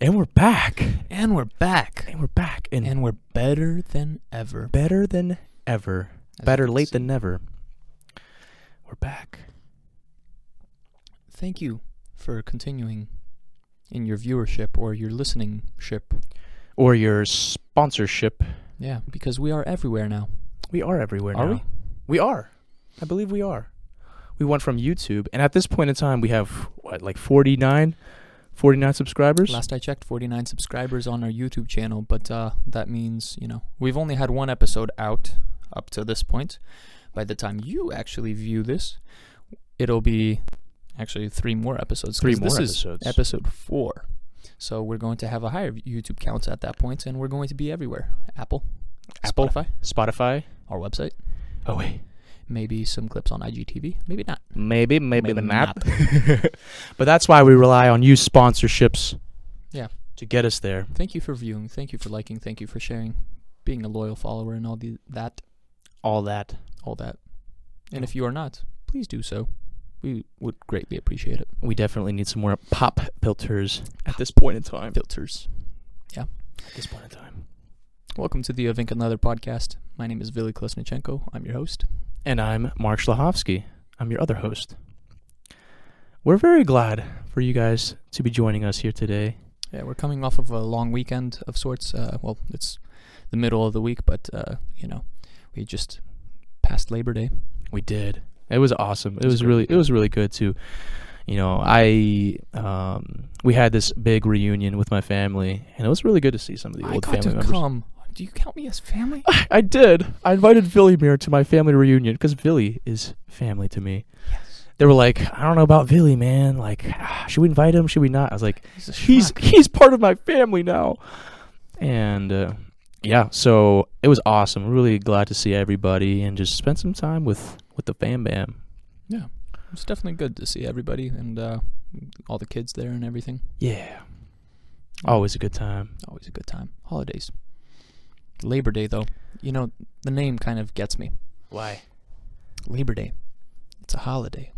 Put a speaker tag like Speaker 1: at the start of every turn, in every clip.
Speaker 1: And we're back.
Speaker 2: And we're back.
Speaker 1: And we're back. And,
Speaker 2: And we're better than ever.
Speaker 1: better than ever.
Speaker 2: As
Speaker 1: better late
Speaker 2: see.
Speaker 1: than never. We're back.
Speaker 2: Thank you for continuing in your viewership or your listening ship.
Speaker 1: Or your sponsorship.
Speaker 2: Yeah, because we are everywhere now.
Speaker 1: We are everywhere
Speaker 2: Are
Speaker 1: now.
Speaker 2: we?
Speaker 1: We are. I believe we are. We went from YouTube, and at this point in time, we have, what, like 49? 49 subscribers?
Speaker 2: Last I checked, 49 subscribers on our YouTube channel, but uh, that means, you know, we've only had one episode out up to this point. By the time you actually view this, it'll be actually three more episodes.
Speaker 1: Three
Speaker 2: this
Speaker 1: more
Speaker 2: is
Speaker 1: episodes.
Speaker 2: episode four. So we're going to have a higher YouTube count at that point, and we're going to be everywhere. Apple,
Speaker 1: Apple.
Speaker 2: Spotify,
Speaker 1: Spotify.
Speaker 2: our website,
Speaker 1: Oh, wait.
Speaker 2: Maybe some clips on IGTV, maybe not.
Speaker 1: Maybe, maybe,
Speaker 2: Maybe
Speaker 1: not. but that's why we rely on you sponsorships.
Speaker 2: Yeah.
Speaker 1: To get us there.
Speaker 2: Thank you for viewing. Thank you for liking. Thank you for sharing, being a loyal follower, and all the that,
Speaker 1: All that.
Speaker 2: all that. And if you are not, please do so. We would greatly appreciate it.
Speaker 1: We definitely need some more pop filters at this point in time.
Speaker 2: Filters. Yeah.
Speaker 1: At this point in time.
Speaker 2: Welcome to the Of Ink and Leather podcast. My name is Vili Klosnichenko. I'm your host.
Speaker 1: And I'm Mark Schlahovsky. I'm your other host. We're very glad for you guys to be joining us here today.
Speaker 2: Yeah, we're coming off of a long weekend of sorts. Uh, well, it's the middle of the week, but uh, you know, we just passed Labor Day.
Speaker 1: We did. It was awesome. It
Speaker 2: was
Speaker 1: was really it was really good to you know, I um we had this big reunion with my family and it was really good to see some of the
Speaker 2: I
Speaker 1: old
Speaker 2: got
Speaker 1: family
Speaker 2: to
Speaker 1: members.
Speaker 2: come. Do you count me as family?
Speaker 1: I did. I invited Villy here to my family reunion because Villy is family to me.
Speaker 2: yes.
Speaker 1: They were like, I don't know about Villy, man. Like, ah, should we invite him? Should we not? I was like,
Speaker 2: He's
Speaker 1: he's he's part of my family now. And uh, yeah, so it was awesome. Really glad to see everybody and just spend some time with with the fam bam.
Speaker 2: Yeah, it's definitely good to see everybody and uh, all the kids there and everything.
Speaker 1: Yeah, always a good time.
Speaker 2: Always a good time. Holidays. Labor Day, though, you know, the name kind of gets me.
Speaker 1: Why
Speaker 2: Labor Day. It's a holiday,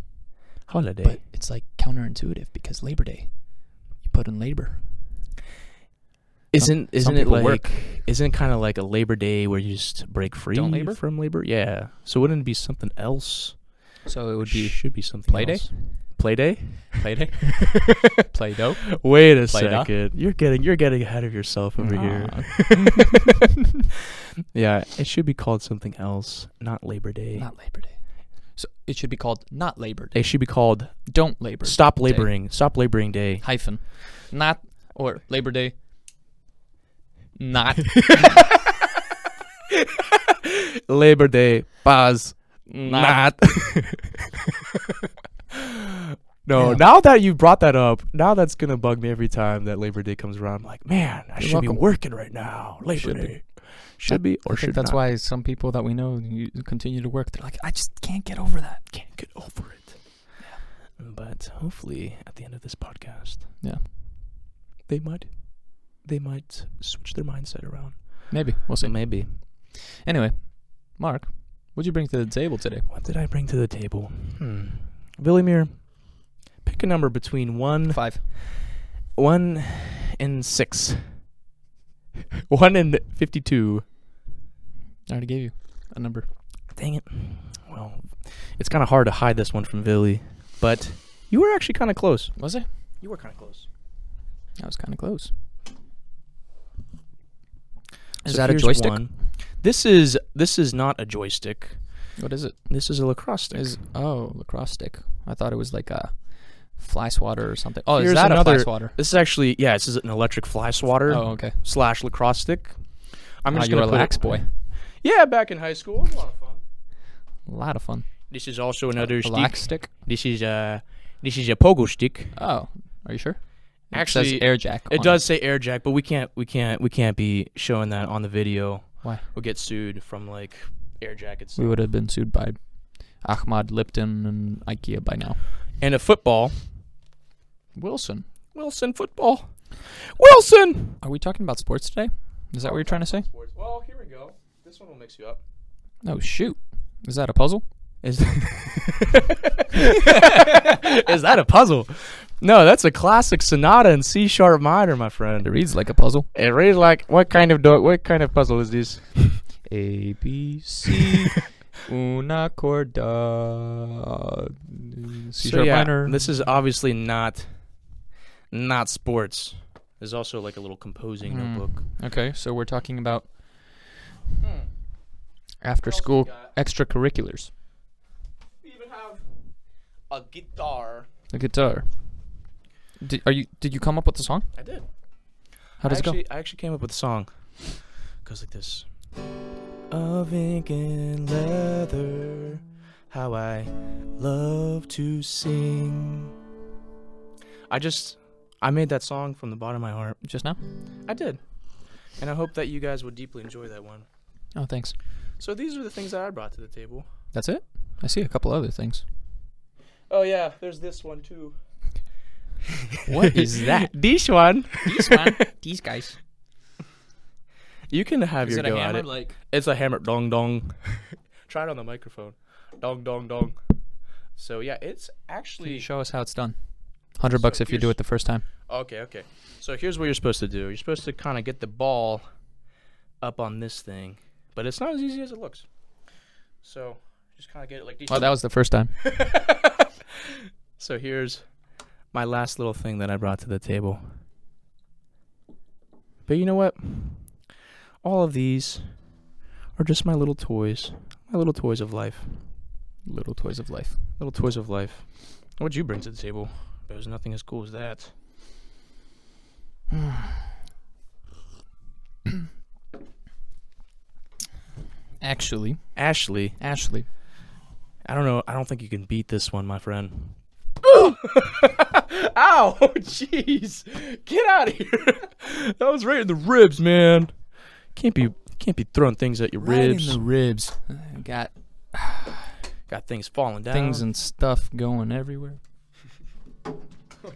Speaker 1: holiday?
Speaker 2: but it's like counterintuitive because Labor Day, you put in labor.
Speaker 1: isn't isn't it like
Speaker 2: work.
Speaker 1: isn't kind of like a Labor Day where you just break free
Speaker 2: Don't labor?
Speaker 1: from labor? Yeah. So wouldn't it be something else?
Speaker 2: So it would be
Speaker 1: should be something
Speaker 2: Play
Speaker 1: else. Play day.
Speaker 2: Play Day, Play Doh.
Speaker 1: Wait a
Speaker 2: Play-Doh?
Speaker 1: second. You're getting you're getting ahead of yourself over here. yeah, it should be called something else, not Labor Day.
Speaker 2: Not Labor Day. So it should be called not Labor Day.
Speaker 1: It should be called
Speaker 2: Don't Labor.
Speaker 1: Stop
Speaker 2: Day.
Speaker 1: Laboring. Stop Laboring Day.
Speaker 2: Hyphen. Not or Labor Day. Not.
Speaker 1: Labor Day. Pause.
Speaker 2: not.
Speaker 1: No,
Speaker 2: Yeah.
Speaker 1: now that you brought that up, now that's gonna bug me every time that Labor Day comes around. I'm like, man, I
Speaker 2: You're
Speaker 1: should be working right now. Labor
Speaker 2: Should be.
Speaker 1: Day. Should be or
Speaker 2: I
Speaker 1: should
Speaker 2: think that's
Speaker 1: not.
Speaker 2: why some people that we know continue to work. They're like, I just can't get over that.
Speaker 1: can't get over it. But hopefully, at the end of this podcast,
Speaker 2: Yeah.
Speaker 1: they might, they might switch their mindset around.
Speaker 2: Maybe we'll see.
Speaker 1: Maybe.
Speaker 2: Anyway, Mark, what'd you bring to the table today?
Speaker 1: What did I bring to the table? Hmm. Villimir, pick a number between one,
Speaker 2: Five.
Speaker 1: one, and six. one and fifty-two.
Speaker 2: I already gave you a number.
Speaker 1: Dang it. Well, it's kind of hard to hide this one from Villy, but you were actually kind of close.
Speaker 2: Was it?
Speaker 1: You were kind of close.
Speaker 2: That was kind of close. Is
Speaker 1: So
Speaker 2: that a
Speaker 1: here's
Speaker 2: joystick?
Speaker 1: one. This is this is not a joystick.
Speaker 2: What is it?
Speaker 1: This is a lacrosse stick.
Speaker 2: Is oh lacrosse stick? I thought it was like a fly swatter or something. Oh,
Speaker 1: Here's
Speaker 2: is that
Speaker 1: another-
Speaker 2: a fly swatter?
Speaker 1: This is actually yeah. This is an electric fly swatter
Speaker 2: Oh, okay.
Speaker 1: slash lacrosse stick. I'm
Speaker 2: Ah,
Speaker 1: just
Speaker 2: you're
Speaker 1: gonna
Speaker 2: a
Speaker 1: put
Speaker 2: lax
Speaker 1: it-
Speaker 2: boy.
Speaker 1: Yeah, back in high school, a lot of fun.
Speaker 2: A lot of fun.
Speaker 1: This is also another
Speaker 2: a
Speaker 1: stick.
Speaker 2: lax stick.
Speaker 1: This is a this is a pogo stick.
Speaker 2: Oh, are you sure? It
Speaker 1: Actually,
Speaker 2: says air jack.
Speaker 1: It does say air jack, but we can't we can't we can't be showing that on the video.
Speaker 2: Why?
Speaker 1: We'll get sued from like air jackets
Speaker 2: We would have been sued by Ahmad Lipton and IKEA by now.
Speaker 1: And a football.
Speaker 2: Wilson,
Speaker 1: Wilson football. Wilson.
Speaker 2: are we talking about sports today? Is that what you're trying to say?
Speaker 1: Sports. Well, here we go. This one will mix you up.
Speaker 2: Oh shoot! Is that a puzzle?
Speaker 1: Is is that a puzzle? No, that's a classic sonata in C sharp minor, my friend.
Speaker 2: It reads like a puzzle.
Speaker 1: It reads like what kind of do- what kind of puzzle is this?
Speaker 2: A B C una corda. C
Speaker 1: So
Speaker 2: sharp
Speaker 1: yeah,
Speaker 2: minor.
Speaker 1: this is obviously not not sports. There's also like a little composing
Speaker 2: Hmm.
Speaker 1: notebook.
Speaker 2: Okay, so we're talking about after school extracurriculars.
Speaker 1: We even have a guitar.
Speaker 2: A guitar. Did, are you? Did you come up with the song?
Speaker 1: I did.
Speaker 2: How does
Speaker 1: I
Speaker 2: it go?
Speaker 1: I actually came up with a song. goes like this. Of ink and leather, how I love to sing. I just, I made that song from the bottom of my heart.
Speaker 2: Just now?
Speaker 1: I did. And I hope that you guys would deeply enjoy that one.
Speaker 2: Oh, thanks.
Speaker 1: So these are the things that I brought to the table.
Speaker 2: That's it. I see a couple other things.
Speaker 1: Oh yeah, there's this one too.
Speaker 2: What is that?
Speaker 1: this one.
Speaker 2: These one. These guys.
Speaker 1: You can have
Speaker 2: Is
Speaker 1: your
Speaker 2: it a
Speaker 1: go at it.
Speaker 2: Like
Speaker 1: It's a hammer dong dong. Try it on the microphone. Dong dong dong. So yeah, it's actually
Speaker 2: show us how it's done? Hundred bucks if you do
Speaker 1: here's-
Speaker 2: it the first time.
Speaker 1: Okay, okay. So here's what you're supposed to do. You're supposed to kind of get the ball up on this thing, but it's not as easy as it looks. So just kind of get it like Oh,
Speaker 2: Well, that was the first time.
Speaker 1: so here's my last little thing that I brought to the table. But you know what? All of these are just my little toys. My little toys of life.
Speaker 2: Little toys of life.
Speaker 1: Little toys of life. What'd you bring to the table? There's nothing as cool as that.
Speaker 2: Actually,
Speaker 1: Ashley,
Speaker 2: Ashley.
Speaker 1: I don't know. I don't think you can beat this one, my friend. Ow! Jeez! Get out of here! that was right in the ribs, man. Can't be can't be throwing things at your
Speaker 2: Right
Speaker 1: ribs.
Speaker 2: the ribs. Got
Speaker 1: Got things falling down.
Speaker 2: things and stuff going everywhere.
Speaker 1: oh,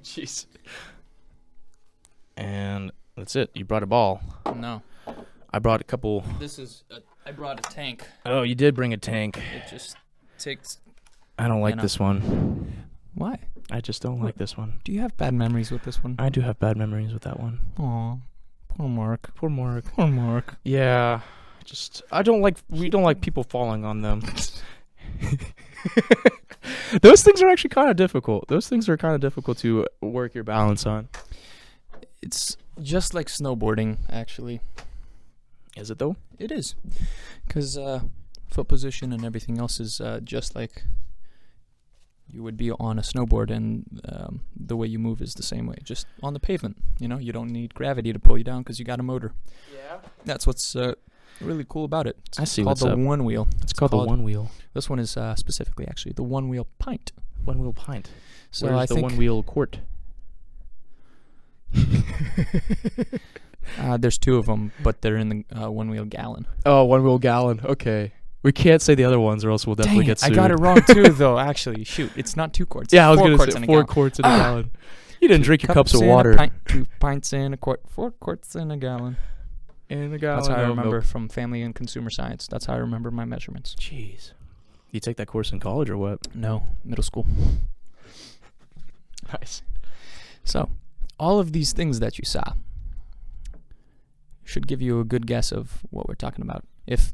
Speaker 1: jeez. And that's it. You brought a ball.
Speaker 2: No,
Speaker 1: I brought a couple.
Speaker 2: this is. A, I brought a tank.
Speaker 1: Oh, you did bring a tank.
Speaker 2: It just takes.
Speaker 1: I don't like
Speaker 2: know.
Speaker 1: this one.
Speaker 2: Why?
Speaker 1: I just don't like this one.
Speaker 2: Do you have bad memories with this one?
Speaker 1: I do have bad memories with that one.
Speaker 2: Aw, poor Mark.
Speaker 1: Poor Mark.
Speaker 2: Poor Mark.
Speaker 1: Yeah, just I don't like we don't like people falling on them. Those things are actually kind of difficult. Those things are kind of difficult to work your balance on.
Speaker 2: It's just like snowboarding, actually.
Speaker 1: Is it though?
Speaker 2: It is, because uh, foot position and everything else is uh, just like you would be on a snowboard, and um, the way you move is the same way, just on the pavement. You know, you don't need gravity to pull you down because you got a motor.
Speaker 1: Yeah.
Speaker 2: That's what's uh, really cool about it. It's
Speaker 1: I see
Speaker 2: called
Speaker 1: what's
Speaker 2: the
Speaker 1: up.
Speaker 2: one wheel.
Speaker 1: It's called,
Speaker 2: called-
Speaker 1: the one wheel.
Speaker 2: This one is uh, specifically actually the one wheel pint.
Speaker 1: One wheel pint.
Speaker 2: So
Speaker 1: Where's
Speaker 2: I
Speaker 1: the
Speaker 2: think
Speaker 1: one wheel quart?
Speaker 2: uh, there's two of them, but they're in the uh, one wheel gallon.
Speaker 1: Oh, one wheel gallon. Okay. We can't say the other ones, or else we'll definitely
Speaker 2: Dang
Speaker 1: get
Speaker 2: it, I got it wrong too, though. Actually, shoot, it's not two quarts.
Speaker 1: Yeah, I was gonna say four quarts in a
Speaker 2: Ah.
Speaker 1: gallon. You didn't drink your cups of
Speaker 2: in a
Speaker 1: water.
Speaker 2: pint, two pints in a quart, four quarts in a gallon.
Speaker 1: In a gallon.
Speaker 2: That's how I
Speaker 1: of
Speaker 2: remember
Speaker 1: milk.
Speaker 2: from family and consumer science. That's how I remember my measurements.
Speaker 1: Jeez. You take that course in college or what?
Speaker 2: No, middle school.
Speaker 1: Nice.
Speaker 2: So, all of these things that you saw should give you a good guess of what we're talking about. If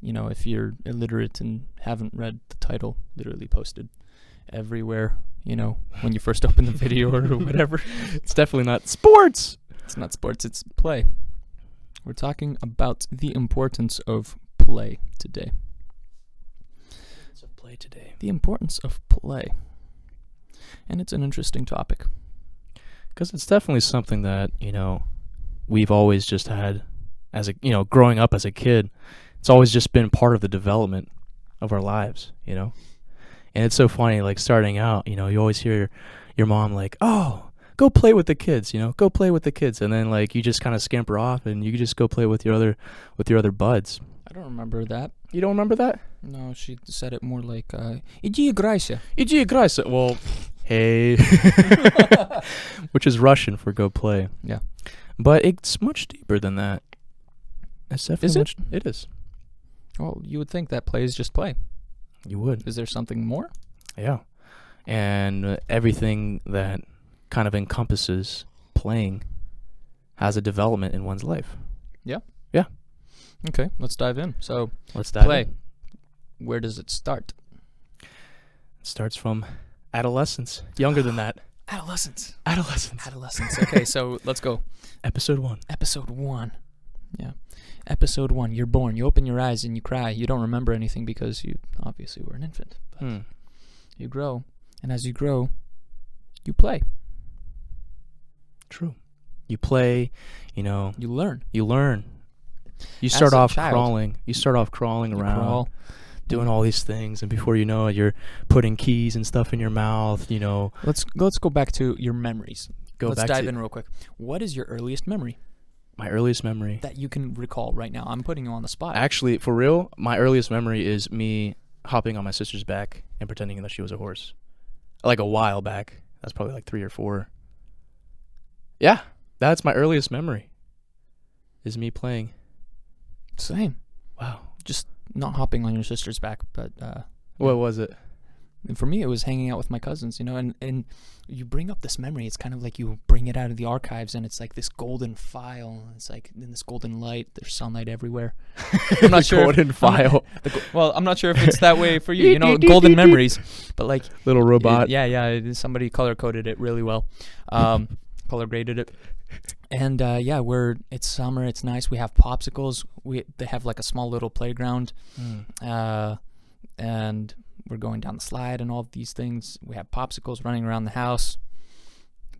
Speaker 2: you know, if you're illiterate and haven't read the title literally posted everywhere, you know, when you first open the video or whatever,
Speaker 1: It's definitely not sports.
Speaker 2: it's not sports, it's play. We're talking about the importance of play today.
Speaker 1: It's a play today.
Speaker 2: The importance of play. And it's an interesting topic.
Speaker 1: Because it's definitely something that, you know, we've always just had as a, you know, growing up as a kid It's always just been part of the development of our lives, you know? And it's so funny, like starting out, you know, you always hear your mom like, oh, go play with the kids, you know, go play with the kids. And then like you just kind of scamper off and you just go play with your other, with your other buds.
Speaker 2: I don't remember that.
Speaker 1: You don't remember that?
Speaker 2: No, she said it more like, uh, Иди играйся.
Speaker 1: Иди играйся. Well, hey. Which is Russian for go play.
Speaker 2: Yeah.
Speaker 1: But it's much deeper than that. It's definitely
Speaker 2: Is it?
Speaker 1: much, it is.
Speaker 2: Well, you would think that play is just play.
Speaker 1: You would.
Speaker 2: Is there something more?
Speaker 1: Yeah. And uh, everything that kind of encompasses playing has a development in one's life. Yeah. Yeah.
Speaker 2: Okay, let's dive in. So,
Speaker 1: Let's dive
Speaker 2: Play.
Speaker 1: in.
Speaker 2: where does it start?
Speaker 1: It starts from adolescence. Younger than that.
Speaker 2: Adolescence.
Speaker 1: Adolescence.
Speaker 2: Adolescence. Okay, so let's go.
Speaker 1: Episode one.
Speaker 2: Episode one. Yeah. Episode one. You're born. You open your eyes and you cry. You don't remember anything because you obviously were an infant. But
Speaker 1: Hmm.
Speaker 2: you grow, and as you grow, you play.
Speaker 1: True. You play, you know,
Speaker 2: You learn.
Speaker 1: you learn. You start off
Speaker 2: child.
Speaker 1: crawling. You start off crawling around,
Speaker 2: crawl.
Speaker 1: doing all these things, and before you know it, you're putting keys and stuff in your mouth. You know,
Speaker 2: Let's let's go back to your memories.
Speaker 1: go
Speaker 2: let's dive in real quick. What is your earliest memory
Speaker 1: my earliest memory.
Speaker 2: that you can recall right now? I'm putting you on the spot.
Speaker 1: Actually, for real, my earliest memory is me hopping on my sister's back and pretending that she was a horse. Like a while back. That's probably like three or four. Yeah, that's my earliest memory. Is me playing.
Speaker 2: Same.
Speaker 1: Wow.
Speaker 2: Just not hopping on your sister's back, but uh,
Speaker 1: What was it?
Speaker 2: And for me, it was hanging out with my cousins, you know, and, and you bring up this memory. It's kind of like you bring it out of the archives, and it's like this golden file. It's like in this golden light. There's sunlight everywhere. I'm not sure.
Speaker 1: Golden
Speaker 2: not-
Speaker 1: file.
Speaker 2: The well, I'm not sure if it's that way for you. You know, golden memories, but like,
Speaker 1: Little
Speaker 2: it-
Speaker 1: robot.
Speaker 2: yeah, yeah. Somebody color coded it really well, um, color graded it, and uh, yeah, we're it's summer. It's nice. We have popsicles. We they have like a small little playground
Speaker 1: Mm.
Speaker 2: uh, and we're going down the slide and all of these things. We have popsicles running around the house,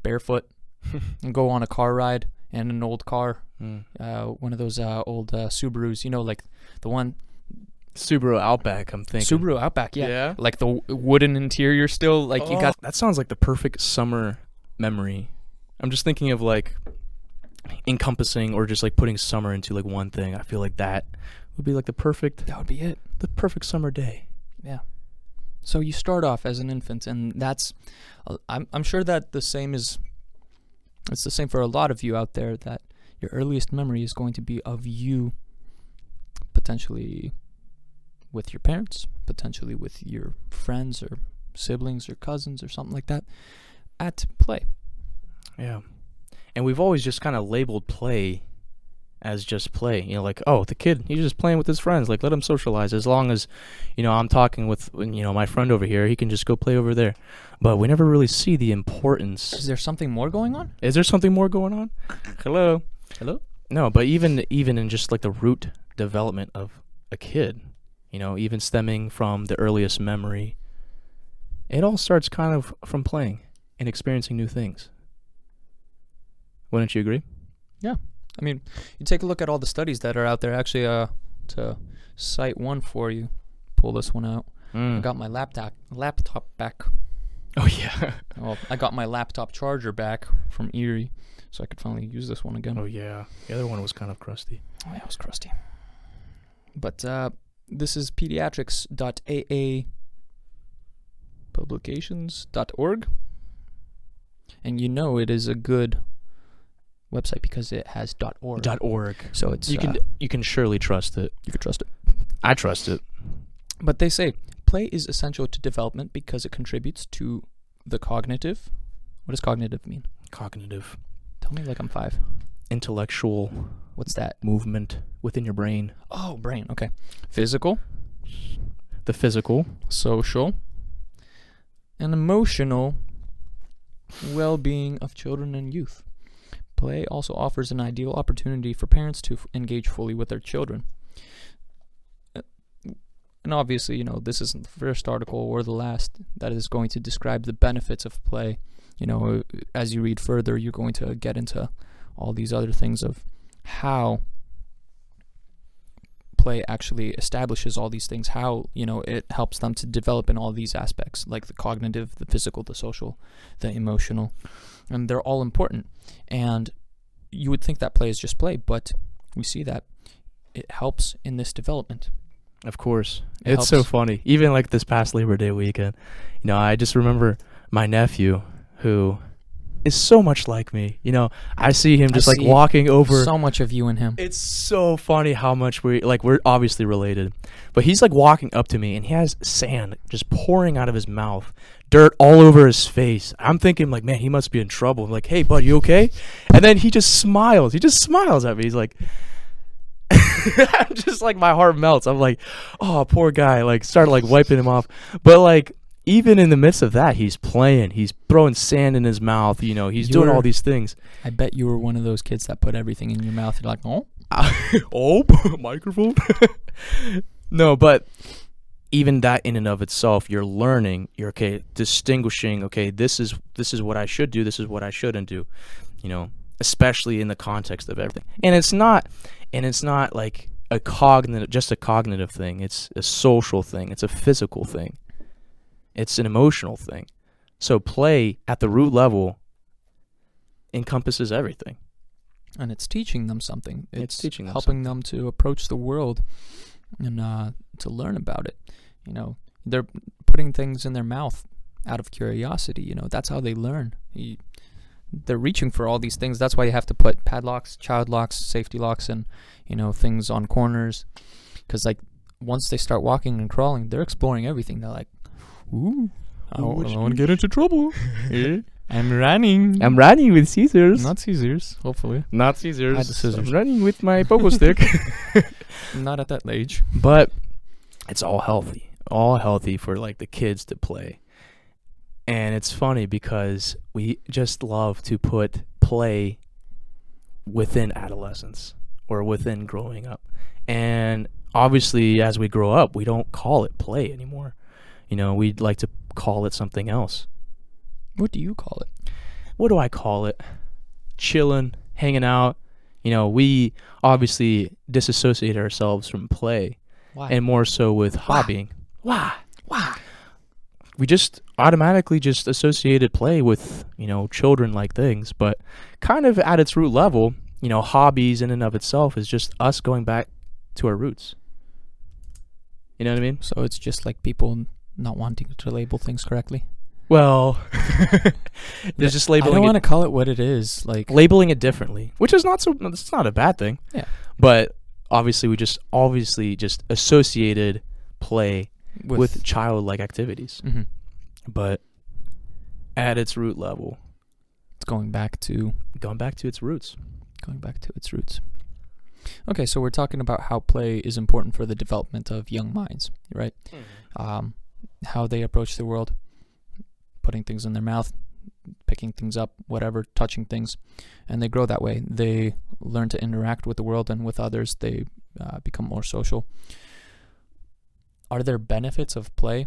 Speaker 2: barefoot, and go on a car ride in an old car,
Speaker 1: Mm.
Speaker 2: uh, one of those uh, old uh, Subarus. You know, like the one
Speaker 1: Subaru Outback, I'm thinking.
Speaker 2: Subaru Outback. Yeah. like the wooden interior still. Like you
Speaker 1: Oh,
Speaker 2: got
Speaker 1: that sounds like the perfect summer memory. I'm just thinking of like encompassing or just like putting summer into like one thing. I feel like that would be like the perfect
Speaker 2: that would be it.
Speaker 1: the perfect summer day.
Speaker 2: Yeah. So you start off as an infant, and that's, uh, I'm, I'm sure that the same is, it's the same for a lot of you out there that your earliest memory is going to be of you potentially with your parents, potentially with your friends or siblings or cousins or something like that at play.
Speaker 1: Yeah. And we've always just kind of labeled play as just play. You know, like, oh, the kid, he's just playing with his friends. Like, let him socialize. As long as, you know, I'm talking with, you know, my friend over here, he can just go play over there. But we never really see the importance.
Speaker 2: Is there something more going on?
Speaker 1: Is there something more going on? Hello?
Speaker 2: Hello?
Speaker 1: No, but even even in just like the root development of a kid, you know, even stemming from the earliest memory, it all starts kind of from playing and experiencing new things. Wouldn't you agree?
Speaker 2: I mean, you take a look at all the studies that are out there. Actually, uh, to cite one for you, pull this one out. I
Speaker 1: Mm.
Speaker 2: got my laptop laptop back.
Speaker 1: Oh yeah.
Speaker 2: Well, I got my laptop charger back from Erie, so I could finally use this one again.
Speaker 1: oh yeah. The other one was kind of crusty.
Speaker 2: Oh, yeah, it was crusty. But uh, this is pediatrics.aa publications.org. And you know it is a good website because it has .org.
Speaker 1: Dot org.
Speaker 2: so it's
Speaker 1: You can
Speaker 2: uh,
Speaker 1: you can surely trust it.
Speaker 2: you can trust it.
Speaker 1: I trust it.
Speaker 2: But they say play is essential to development because it contributes to the cognitive. What does cognitive mean?
Speaker 1: Cognitive,
Speaker 2: Tell me like I'm 5.
Speaker 1: intellectual
Speaker 2: What's that?
Speaker 1: movement within your brain.
Speaker 2: Oh, brain. Okay. Physical,
Speaker 1: The physical.
Speaker 2: social, and emotional well being of children and youth. Play also offers an ideal opportunity for parents to f- engage fully with their children. Uh, And obviously, you know, this isn't the first article or the last that is going to describe the benefits of play. You know, uh, as you read further, you're going to get into all these other things of how play actually establishes all these things how you know it helps them to develop in all these aspects like the cognitive the physical the social the emotional and they're all important and you would think that play is just play but we see that it helps in this development
Speaker 1: Of course.
Speaker 2: It
Speaker 1: it's so funny. Even like this past Labor Day weekend, you know, I just remember my nephew who is so much like me. You know, I see him
Speaker 2: I
Speaker 1: just like walking over.
Speaker 2: So much of you and him.
Speaker 1: it's so funny how much we like we're obviously related. But he's like walking up to me and he has sand just pouring out of his mouth, dirt all over his face. I'm thinking like, man, he must be in trouble. I'm like, hey, bud, you okay? And then he just smiles. He just smiles at me. He's like, I'm just like my heart melts. I'm like, oh, poor guy. Like started like wiping him off. But like even in the midst of that, he's playing. He's throwing sand in his mouth. You know, he's doing
Speaker 2: You're-
Speaker 1: all these things.
Speaker 2: I bet you were one of those kids that put everything in your mouth. You're like, oh,
Speaker 1: oh, microphone. no, but even that in and of itself, you're learning. You're okay, distinguishing. Okay, this is this is what I should do. This is what I shouldn't do. You know, especially in the context of everything. And it's not, and it's not like a cognitive, just a cognitive thing. It's a social thing. It's a physical thing. It's an emotional thing. So play at the root level encompasses everything.
Speaker 2: and it's teaching them something.
Speaker 1: It's
Speaker 2: It's,
Speaker 1: teaching them
Speaker 2: helping them to approach the world and uh, to learn about it. You know, they're putting things in their mouth out of curiosity. You know, that's how they learn. You, they're reaching for all these things. That's why you have to put padlocks, child locks, safety locks, and you know things on corners. Because like once they start walking and crawling, they're exploring everything. They're like, "Ooh, I don't,
Speaker 1: what
Speaker 2: I
Speaker 1: you
Speaker 2: don't want to get into trouble. I'm running.
Speaker 1: I'm running with scissors.
Speaker 2: not scissors, hopefully.
Speaker 1: Not scissors.
Speaker 2: Hide the scissors.
Speaker 1: I'm running with my pogo stick.
Speaker 2: Not at that age.
Speaker 1: but it's all healthy. All healthy for like the kids to play. And it's funny because we just love to put play within adolescence or within growing up. And obviously as we grow up, we don't call it play anymore. You know, we'd like to call it something else.
Speaker 2: What do you call it?
Speaker 1: what do I call it? Chilling, hanging out. You know, we obviously disassociate ourselves from play
Speaker 2: Why?
Speaker 1: and more so with hobbying. Why?
Speaker 2: Why?
Speaker 1: We just automatically just associated play with, you know, children like things, but kind of at its root level, you know, hobbies in and of itself is just us going back to our roots. You know what I mean?
Speaker 2: So it's just like people not wanting to label things correctly.
Speaker 1: Well, there's just labeling.
Speaker 2: I
Speaker 1: don't
Speaker 2: want to call it what it is. Like
Speaker 1: labeling it differently, which is not so. It's not a bad thing.
Speaker 2: Yeah.
Speaker 1: But obviously, we just obviously just associated play with,
Speaker 2: with,
Speaker 1: childlike activities,
Speaker 2: Mhm.
Speaker 1: but at its root level,
Speaker 2: it's going back to
Speaker 1: going back to its roots.
Speaker 2: going back to its roots. Okay, so we're talking about how play is important for the development of young minds, right? Um, how they approach the world, putting things in their mouth, picking things up, whatever, touching things, and they grow that way. They learn to interact with the world and with others. They uh, become more social. Are there benefits of play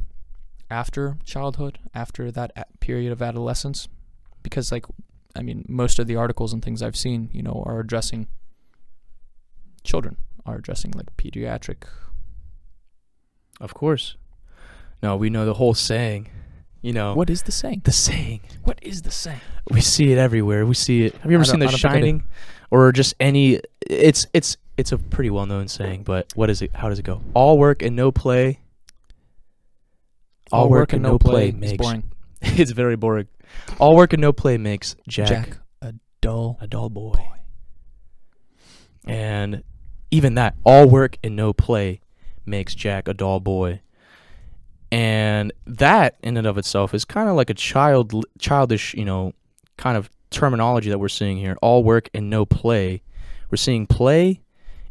Speaker 2: after childhood, after that period of adolescence? Because, like, I mean, most of the articles and things I've seen, you know, are addressing children, are addressing like pediatric.
Speaker 1: Of course. No, we know the whole saying. You know
Speaker 2: What is the saying?
Speaker 1: the saying.
Speaker 2: What is the saying?
Speaker 1: We see it everywhere. We see it. Have you ever seen The
Speaker 2: I don't think I do.
Speaker 1: Shining, or just any? It's it's it's a pretty well known saying. But what is it? How does it go? All work and no play. All, work, and no play,
Speaker 2: is
Speaker 1: makes.
Speaker 2: boring.
Speaker 1: it's very boring. All work and no play makes Jack,
Speaker 2: Jack, a dull
Speaker 1: a dull boy. And even that, all work and no play makes Jack a dull boy. And that in and of itself is kind of like a child childish, you know, kind of terminology that we're seeing here. All work and no play. We're seeing play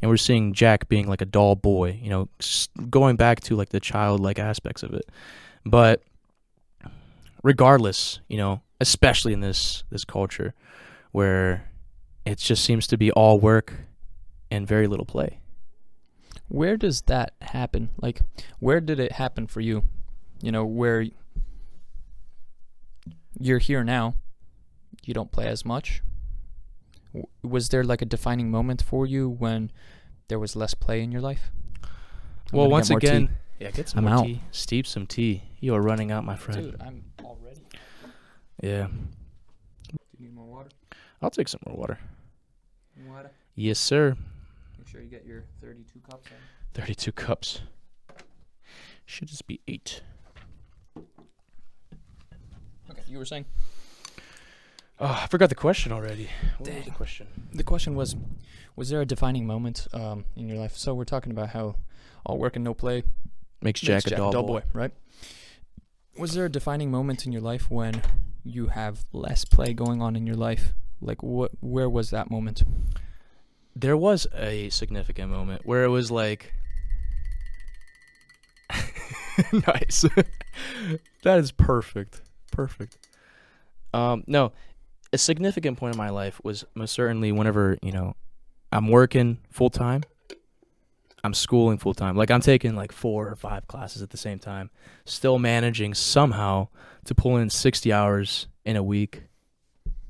Speaker 1: and we're seeing Jack being like a doll boy, you know, going back to like the childlike aspects of it. But regardless, you know, especially in this this culture where it just seems to be all work and very little play.
Speaker 2: Where does that happen? Like, where did it happen for you? You know, where you're here now, you don't play as much. W- Was there like a defining moment for you when there was less play in your life? I'm
Speaker 1: well, once
Speaker 2: get more tea.
Speaker 1: again, yeah, get some
Speaker 2: I'm
Speaker 1: more
Speaker 2: out.
Speaker 1: tea. Steep some tea. You are running out, my friend.
Speaker 2: dude, I'm already.
Speaker 1: Yeah,
Speaker 2: Do you need more water?
Speaker 1: I'll take some more water.
Speaker 2: Water.
Speaker 1: Yes, sir.
Speaker 2: Sure you get your 32 cups in.
Speaker 1: Thirty-two cups. Should just be eight.
Speaker 2: Okay, you were saying.
Speaker 1: Oh, I forgot the question already. What was the question?
Speaker 2: The question was, was there a defining moment um, in your life? So we're talking about how all work and no play
Speaker 1: Makes
Speaker 2: makes
Speaker 1: Jack a dull, boy.
Speaker 2: right? Was there a defining moment in your life when you have less play going on in your life? Like what? Where was that moment?
Speaker 1: There was a significant moment where it was like nice. that is perfect. Perfect. Um no, a significant point in my life was most certainly whenever, you know, I'm working full time. I'm schooling full time. Like I'm taking like four or five classes at the same time, still managing somehow to pull in 60 hours in a week.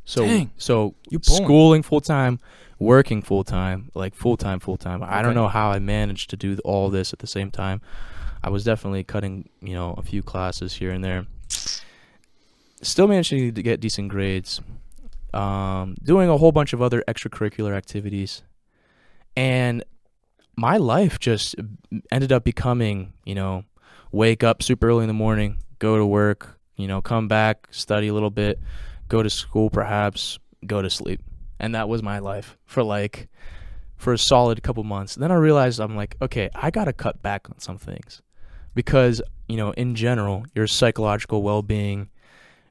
Speaker 1: So
Speaker 2: Dang.
Speaker 1: so schooling full time, working full time, like full time, full time. I don't know how I managed to do all this at the same time. I was definitely cutting, you know, a few classes here and there. Still managing to get decent grades. Um, doing a whole bunch of other extracurricular activities. And my life just ended up becoming, you know, wake up super early in the morning, go to work, you know, come back, study a little bit, go to school perhaps, go to sleep. And that was my life for like for a solid couple months. then I realized I'm like, okay, I got to cut back on some things. Because, you know, in general, your psychological well-being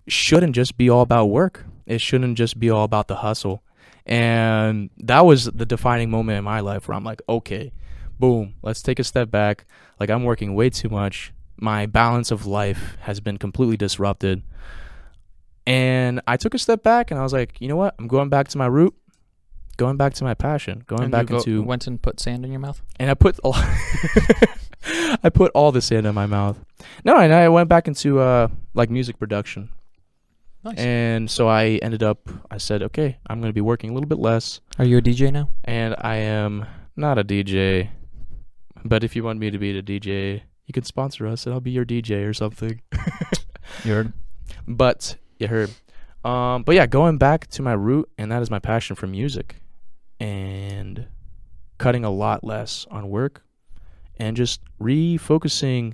Speaker 1: shouldn't just be all about work. It shouldn't just be all about the hustle. And that was the defining moment in my life where I'm like, okay, boom, let's take a step back. Like I'm working way too much. My balance of life has been completely disrupted. And I took a step back and I was like, you know what? I'm going back to my root, going back to my passion, going
Speaker 2: And
Speaker 1: back
Speaker 2: you go-
Speaker 1: into
Speaker 2: went and put sand in your mouth.
Speaker 1: and I put all I put all the sand in my mouth. No, and I went back into uh like music production.
Speaker 2: Nice.
Speaker 1: And so I ended up I said, okay, I'm going to be working a little bit less
Speaker 2: Are you a DJ now?
Speaker 1: and I am not a DJ. But if you want me to be the DJ, you can sponsor us and I'll be your DJ or something.
Speaker 2: You heard.
Speaker 1: But you heard. Um, but yeah, going back to my root, and that is my passion for music, and cutting a lot less on work, and just refocusing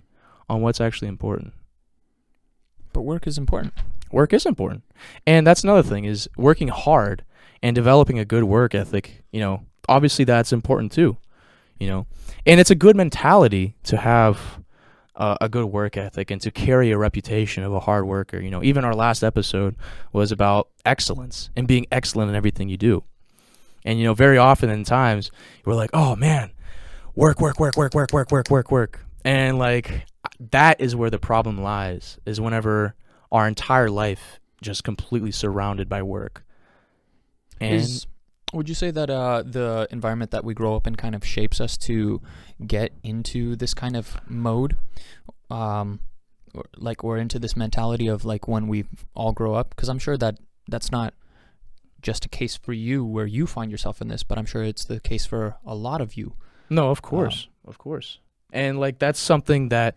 Speaker 1: on what's actually important.
Speaker 2: But work is important.
Speaker 1: Work is important, and that's another thing is working hard and developing a good work ethic. You know, obviously that's important too. You know, and it's a good mentality to have uh, a good work ethic and to carry a reputation of a hard worker. You know, even our last episode was about excellence and being excellent in everything you do. And you know, very often in times we're like, "Oh man, work, work, work, work, work, work, work, work, work," and like that is where the problem lies. Is whenever our entire life just completely surrounded by work. And
Speaker 2: Is would you say that uh, the environment that we grow up in kind of shapes us to get into this kind of mode, um, or like or into this mentality of like when we all grow up? Because I'm sure that that's not just a case for you where you find yourself in this, but I'm sure it's the case for a lot of you.
Speaker 1: No, of course, of course. And like that's something that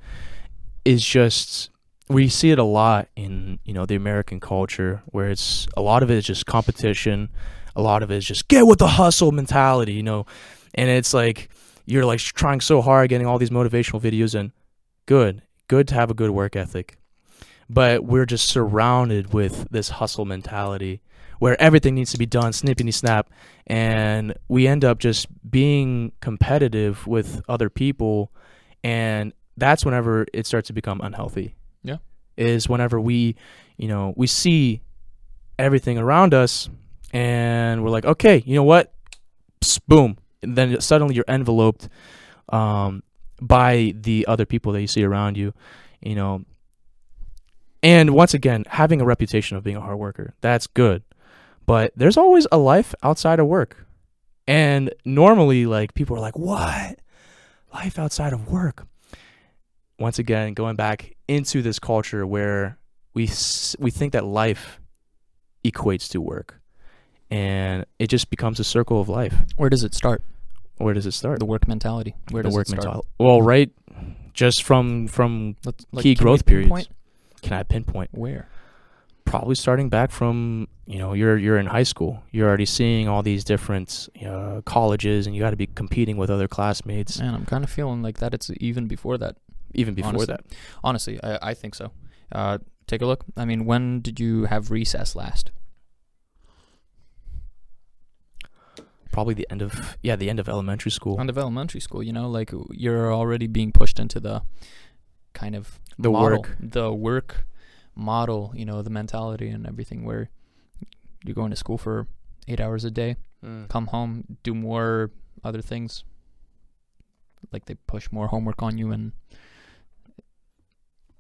Speaker 1: is just we see it a lot in you know the American culture where it's a lot of it is just competition, a lot of it is just get with the hustle mentality, you know, and it's like you're like trying so hard, getting all these motivational videos, and good, good to have a good work ethic, but we're just surrounded with this hustle mentality where everything needs to be done snippity snap. And we end up just being competitive with other people. And that's whenever it starts to become unhealthy.
Speaker 2: Yeah.
Speaker 1: is whenever we you know we see everything around us and we're like okay you know what? Psst, boom. And then suddenly you're enveloped um, by the other people that you see around you you know. And once again having a reputation of being a hard worker that's good. But there's always a life outside of work. And normally like people are like what? Life outside of work? Once again going back into this culture where we we think that life equates to work and it just becomes a circle of life
Speaker 2: Where does it start?
Speaker 1: where does it start
Speaker 2: The work mentality. Where
Speaker 1: the
Speaker 2: does
Speaker 1: work
Speaker 2: it start?
Speaker 1: mentality well right just from from
Speaker 2: Let's,
Speaker 1: Key growth periods.
Speaker 2: pinpoint
Speaker 1: can i pinpoint
Speaker 2: Where?
Speaker 1: probably starting back from you know you're you're in high school you're already seeing all these different uh, colleges and you got to be competing with other classmates
Speaker 2: Man, I'm kind of feeling like that. It's even before that.
Speaker 1: even before
Speaker 2: honestly.
Speaker 1: that
Speaker 2: Honestly, I, I think so. Uh, take a look. I mean, when did you have recess last?
Speaker 1: Probably the end of yeah the end of elementary school.
Speaker 2: End of elementary school, you know, like you're already being pushed into the kind of
Speaker 1: The
Speaker 2: model,
Speaker 1: work.
Speaker 2: the work model, you know, the mentality and everything where you're going to school for eight hours a day,
Speaker 1: Mm.
Speaker 2: come home, do more other things. Like they push more homework on you and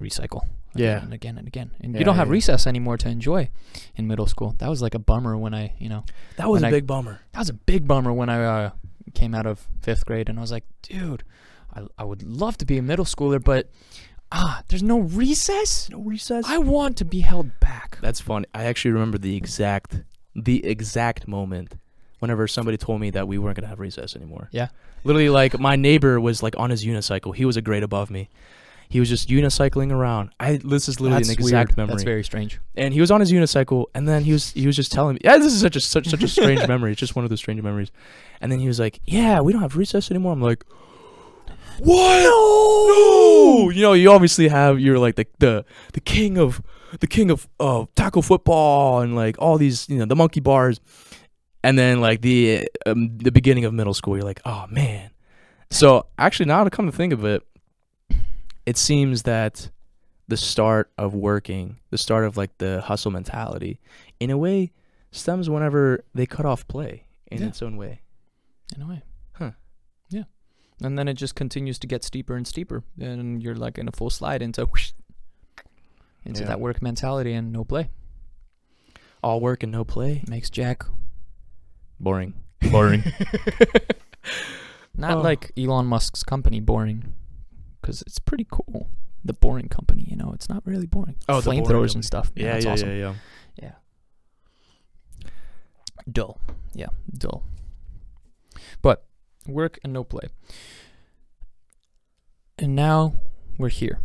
Speaker 2: recycle. Again
Speaker 1: Yeah.
Speaker 2: And again and again. And
Speaker 1: Yeah,
Speaker 2: you don't have
Speaker 1: yeah.
Speaker 2: recess anymore to enjoy in middle school. That was like a bummer when I, you know,
Speaker 1: That was
Speaker 2: when
Speaker 1: a
Speaker 2: I-
Speaker 1: big bummer.
Speaker 2: that was a big bummer when I uh, came out of fifth grade and I was like, dude, I, I would love to be a middle schooler, but ah, there's no recess?
Speaker 1: No recess.
Speaker 2: I want to be held back.
Speaker 1: That's funny. I actually remember the exact the exact moment whenever somebody told me that we weren't gonna have recess anymore.
Speaker 2: Yeah.
Speaker 1: Literally, like my neighbor was like on his unicycle. He was a grade above me. He was just unicycling around. I this is literally
Speaker 2: That's
Speaker 1: an exact
Speaker 2: weird.
Speaker 1: memory.
Speaker 2: That's very strange.
Speaker 1: and he was on his unicycle, and then he was he was just telling me, yeah, this is such a such such a strange memory. It's just one of those strange memories. And then he was like, yeah, we don't have recess anymore. I'm like, what? No, You know, you obviously have you're like the the the king of the king of uh, tackle football and like all these you know the monkey bars, and then like the um, the beginning of middle school, you're like, oh man. So actually, now to come to think of it, it seems that the start of working, the start of like the hustle mentality, in a way, stems whenever they cut off play in
Speaker 2: Yeah.
Speaker 1: its own way.
Speaker 2: In a way.
Speaker 1: Huh.
Speaker 2: Yeah. And then it just continues to get steeper and steeper. And you're like in a full slide into whoosh, into
Speaker 1: Yeah.
Speaker 2: that work mentality and no play.
Speaker 1: All work and no play.
Speaker 2: Makes Jack
Speaker 1: Boring.
Speaker 2: boring. Not
Speaker 1: Oh.
Speaker 2: like Elon Musk's company boring, because it's pretty cool. The boring company, you know, it's not really boring.
Speaker 1: Oh,
Speaker 2: flamethrowers and stuff. man,
Speaker 1: Yeah,
Speaker 2: that's
Speaker 1: yeah,
Speaker 2: awesome.
Speaker 1: yeah, yeah.
Speaker 2: Dull. Yeah, dull. But work and no play. And now we're here.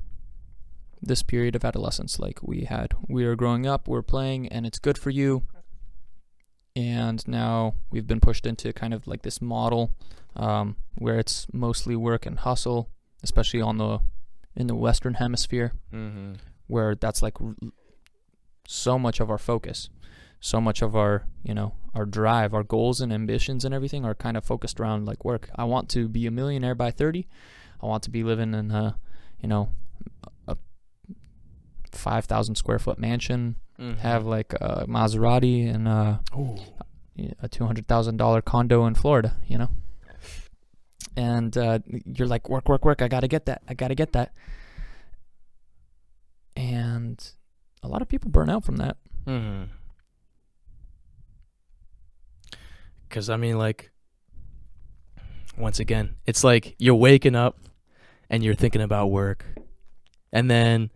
Speaker 2: This period of adolescence, like we had, we are growing up, we're playing, and it's good for you. And now we've been pushed into kind of like this model um, where it's mostly work and hustle, especially on the in the Western Hemisphere
Speaker 1: Mm-hmm.
Speaker 2: where that's like r- so much of our focus so much of our you know our drive our goals and ambitions and everything are kind of focused around like work i want to be a millionaire by 30 i want to be living in a you know a 5000 square foot mansion have like a maserati and a,
Speaker 1: Ooh.
Speaker 2: a $200000 condo in florida you know and uh, you're like work work work i gotta get that i gotta get that and a lot of people burn out from that
Speaker 1: Mm-hmm. Because, I mean, like, once again, it's like you're waking up and you're thinking about work. And then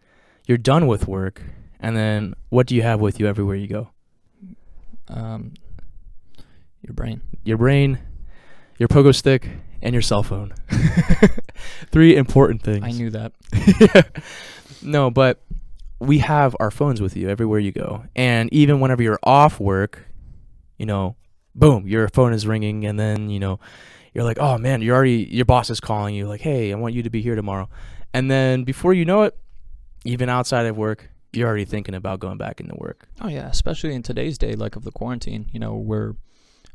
Speaker 1: you're done with work. And then what do you have with you everywhere you go?
Speaker 2: um, your brain
Speaker 1: Your brain, your pogo stick, and your cell phone. Three important things.
Speaker 2: i knew that
Speaker 1: no, but we have our phones with you everywhere you go. And even whenever you're off work, you know, boom, your phone is ringing and then, you know, you're like, "Oh man, you're already your boss is calling you like, "Hey, I want you to be here tomorrow." And then before you know it, even outside of work, you're already thinking about going back into work.
Speaker 2: oh yeah especially in today's day like of the quarantine you know we're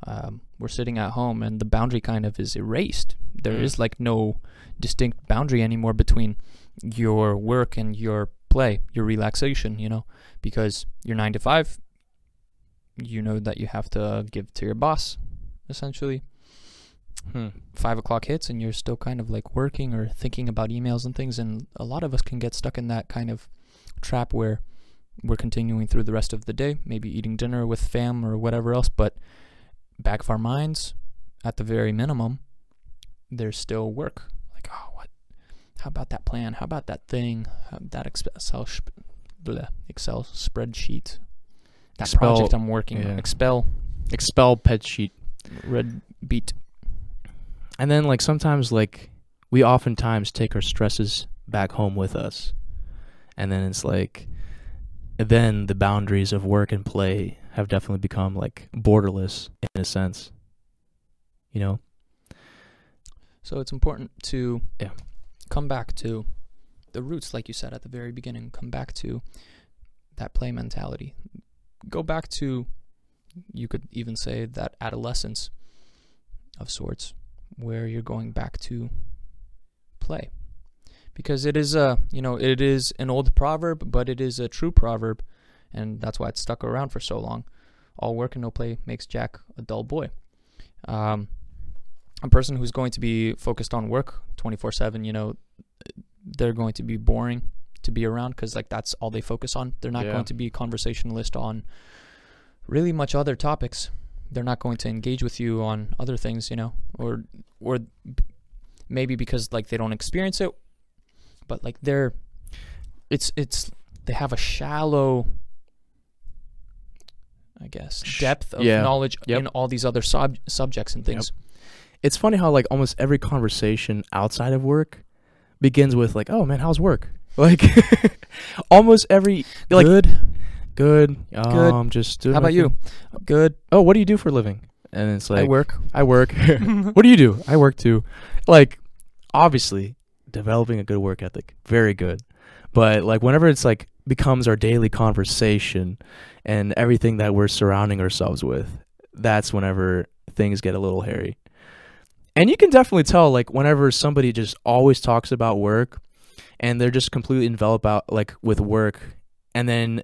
Speaker 2: um, we're sitting at home and the boundary kind of is erased There is
Speaker 1: Mm.
Speaker 2: like no distinct boundary anymore between your work and your play your relaxation you know because you're nine to five you know that you have to give to your boss essentially
Speaker 1: Hmm.
Speaker 2: five o'clock hits and you're still kind of like working or thinking about emails and things and a lot of us can get stuck in that kind of trap where we're continuing through the rest of the day maybe eating dinner with fam or whatever else but back of our minds at the very minimum there's still work. Like oh what? How about that plan? How about that thing? How, that excel bleh, excel spreadsheet. That
Speaker 1: Expel-
Speaker 2: project i'm working on. Expel.
Speaker 1: Expel pet sheet.
Speaker 2: red beat
Speaker 1: And then like sometimes like we oftentimes take our stresses back home with us. And then it's like then the boundaries of work and play have definitely become like borderless in a sense. You know?
Speaker 2: So it's important to
Speaker 1: Yeah.
Speaker 2: come back to the roots, like you said at the very beginning. Come back to that play mentality. Go back to, you could even say that adolescence, of sorts where you're going back to play. Because it is a, you know, it is an old proverb, but it is a true proverb, and that's why it's stuck around for so long. All work and no play makes Jack a dull boy. Um, a person who's going to be focused on work 24/7, you know, they're going to be boring to be around because like that's all they focus on. They're not
Speaker 1: Yeah.
Speaker 2: going to be conversationalist on really much other topics. They're not going to engage with you on other things, you know, or or maybe because like they don't experience it, but like they're it's it's they have a shallow I guess depth of
Speaker 1: yeah.
Speaker 2: knowledge
Speaker 1: Yep.
Speaker 2: in all these other sub- subjects and
Speaker 1: Yep.
Speaker 2: things.
Speaker 1: It's funny how like almost every conversation outside of work begins with like, "Oh man, how's work?" Like almost every like
Speaker 2: Good.
Speaker 1: good, um,
Speaker 2: Good.
Speaker 1: just doing
Speaker 2: How about you?
Speaker 1: thing."
Speaker 2: Good.
Speaker 1: Oh, what do you do for a living? And it's like
Speaker 2: I work.
Speaker 1: I work. what do you do? I work too. Like, obviously, developing a good work ethic, very good. But like, whenever it's like becomes our daily conversation and everything that we're surrounding ourselves with, that's whenever things get a little hairy. And you can definitely tell, like, whenever somebody just always talks about work, and they're just completely enveloped out like with work, and then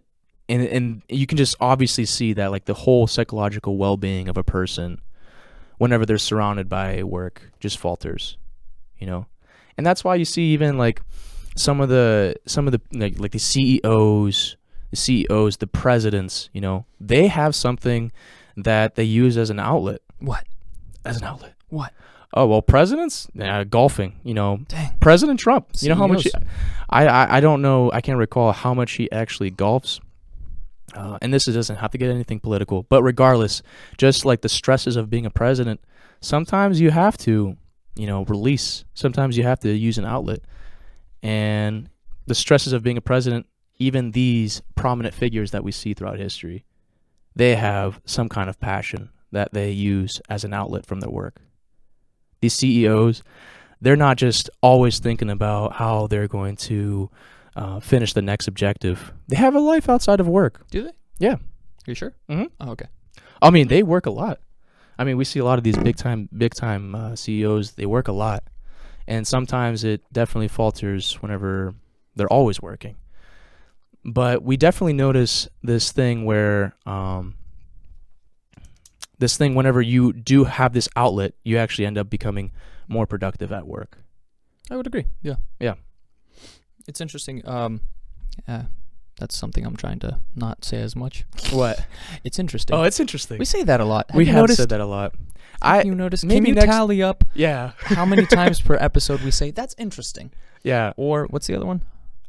Speaker 1: and and you can just obviously see that like the whole psychological well-being of a person whenever they're surrounded by work just falters you know and that's why you see even like some of the some of the like, like the CEOs the CEOs the presidents you know they have something that they use as an outlet
Speaker 2: What?
Speaker 1: as an outlet
Speaker 2: What?
Speaker 1: oh well presidents golfing you know
Speaker 2: Dang.
Speaker 1: President Trump you know how much he, I, I I don't know I can't recall how much he actually golfs uh, and this doesn't have to get anything political, but regardless, just like the stresses of being a president, sometimes you have to, you know, release. Sometimes you have to use an outlet. And the stresses of being a president, even these prominent figures that we see throughout history, they have some kind of passion that they use as an outlet from their work. These CEOs, they're not just always thinking about how they're going to uh, finish the next objective. They have a life outside of work.
Speaker 2: Do they?
Speaker 1: Yeah.
Speaker 2: Are you sure?
Speaker 1: Mhm.
Speaker 2: Oh, okay.
Speaker 1: I mean, they work a lot. I mean, we see a lot of these big time, big time uh, CEOs. They work a lot, and sometimes it definitely falters whenever they're always working. But we definitely notice this thing where, um, this thing whenever you do have this outlet, you actually end up becoming more productive at work.
Speaker 2: I would agree. Yeah.
Speaker 1: Yeah.
Speaker 2: It's interesting. Um, yeah, that's something I'm trying to not say as much.
Speaker 1: What?
Speaker 2: It's interesting.
Speaker 1: Oh, it's interesting.
Speaker 2: we say that a lot. Have
Speaker 1: we
Speaker 2: you
Speaker 1: have
Speaker 2: noticed?
Speaker 1: said that a lot. I
Speaker 2: you noticed? Can
Speaker 1: maybe
Speaker 2: you
Speaker 1: next-
Speaker 2: tally up
Speaker 1: yeah
Speaker 2: how many times per episode we say that's interesting?
Speaker 1: yeah
Speaker 2: Or what's the other one?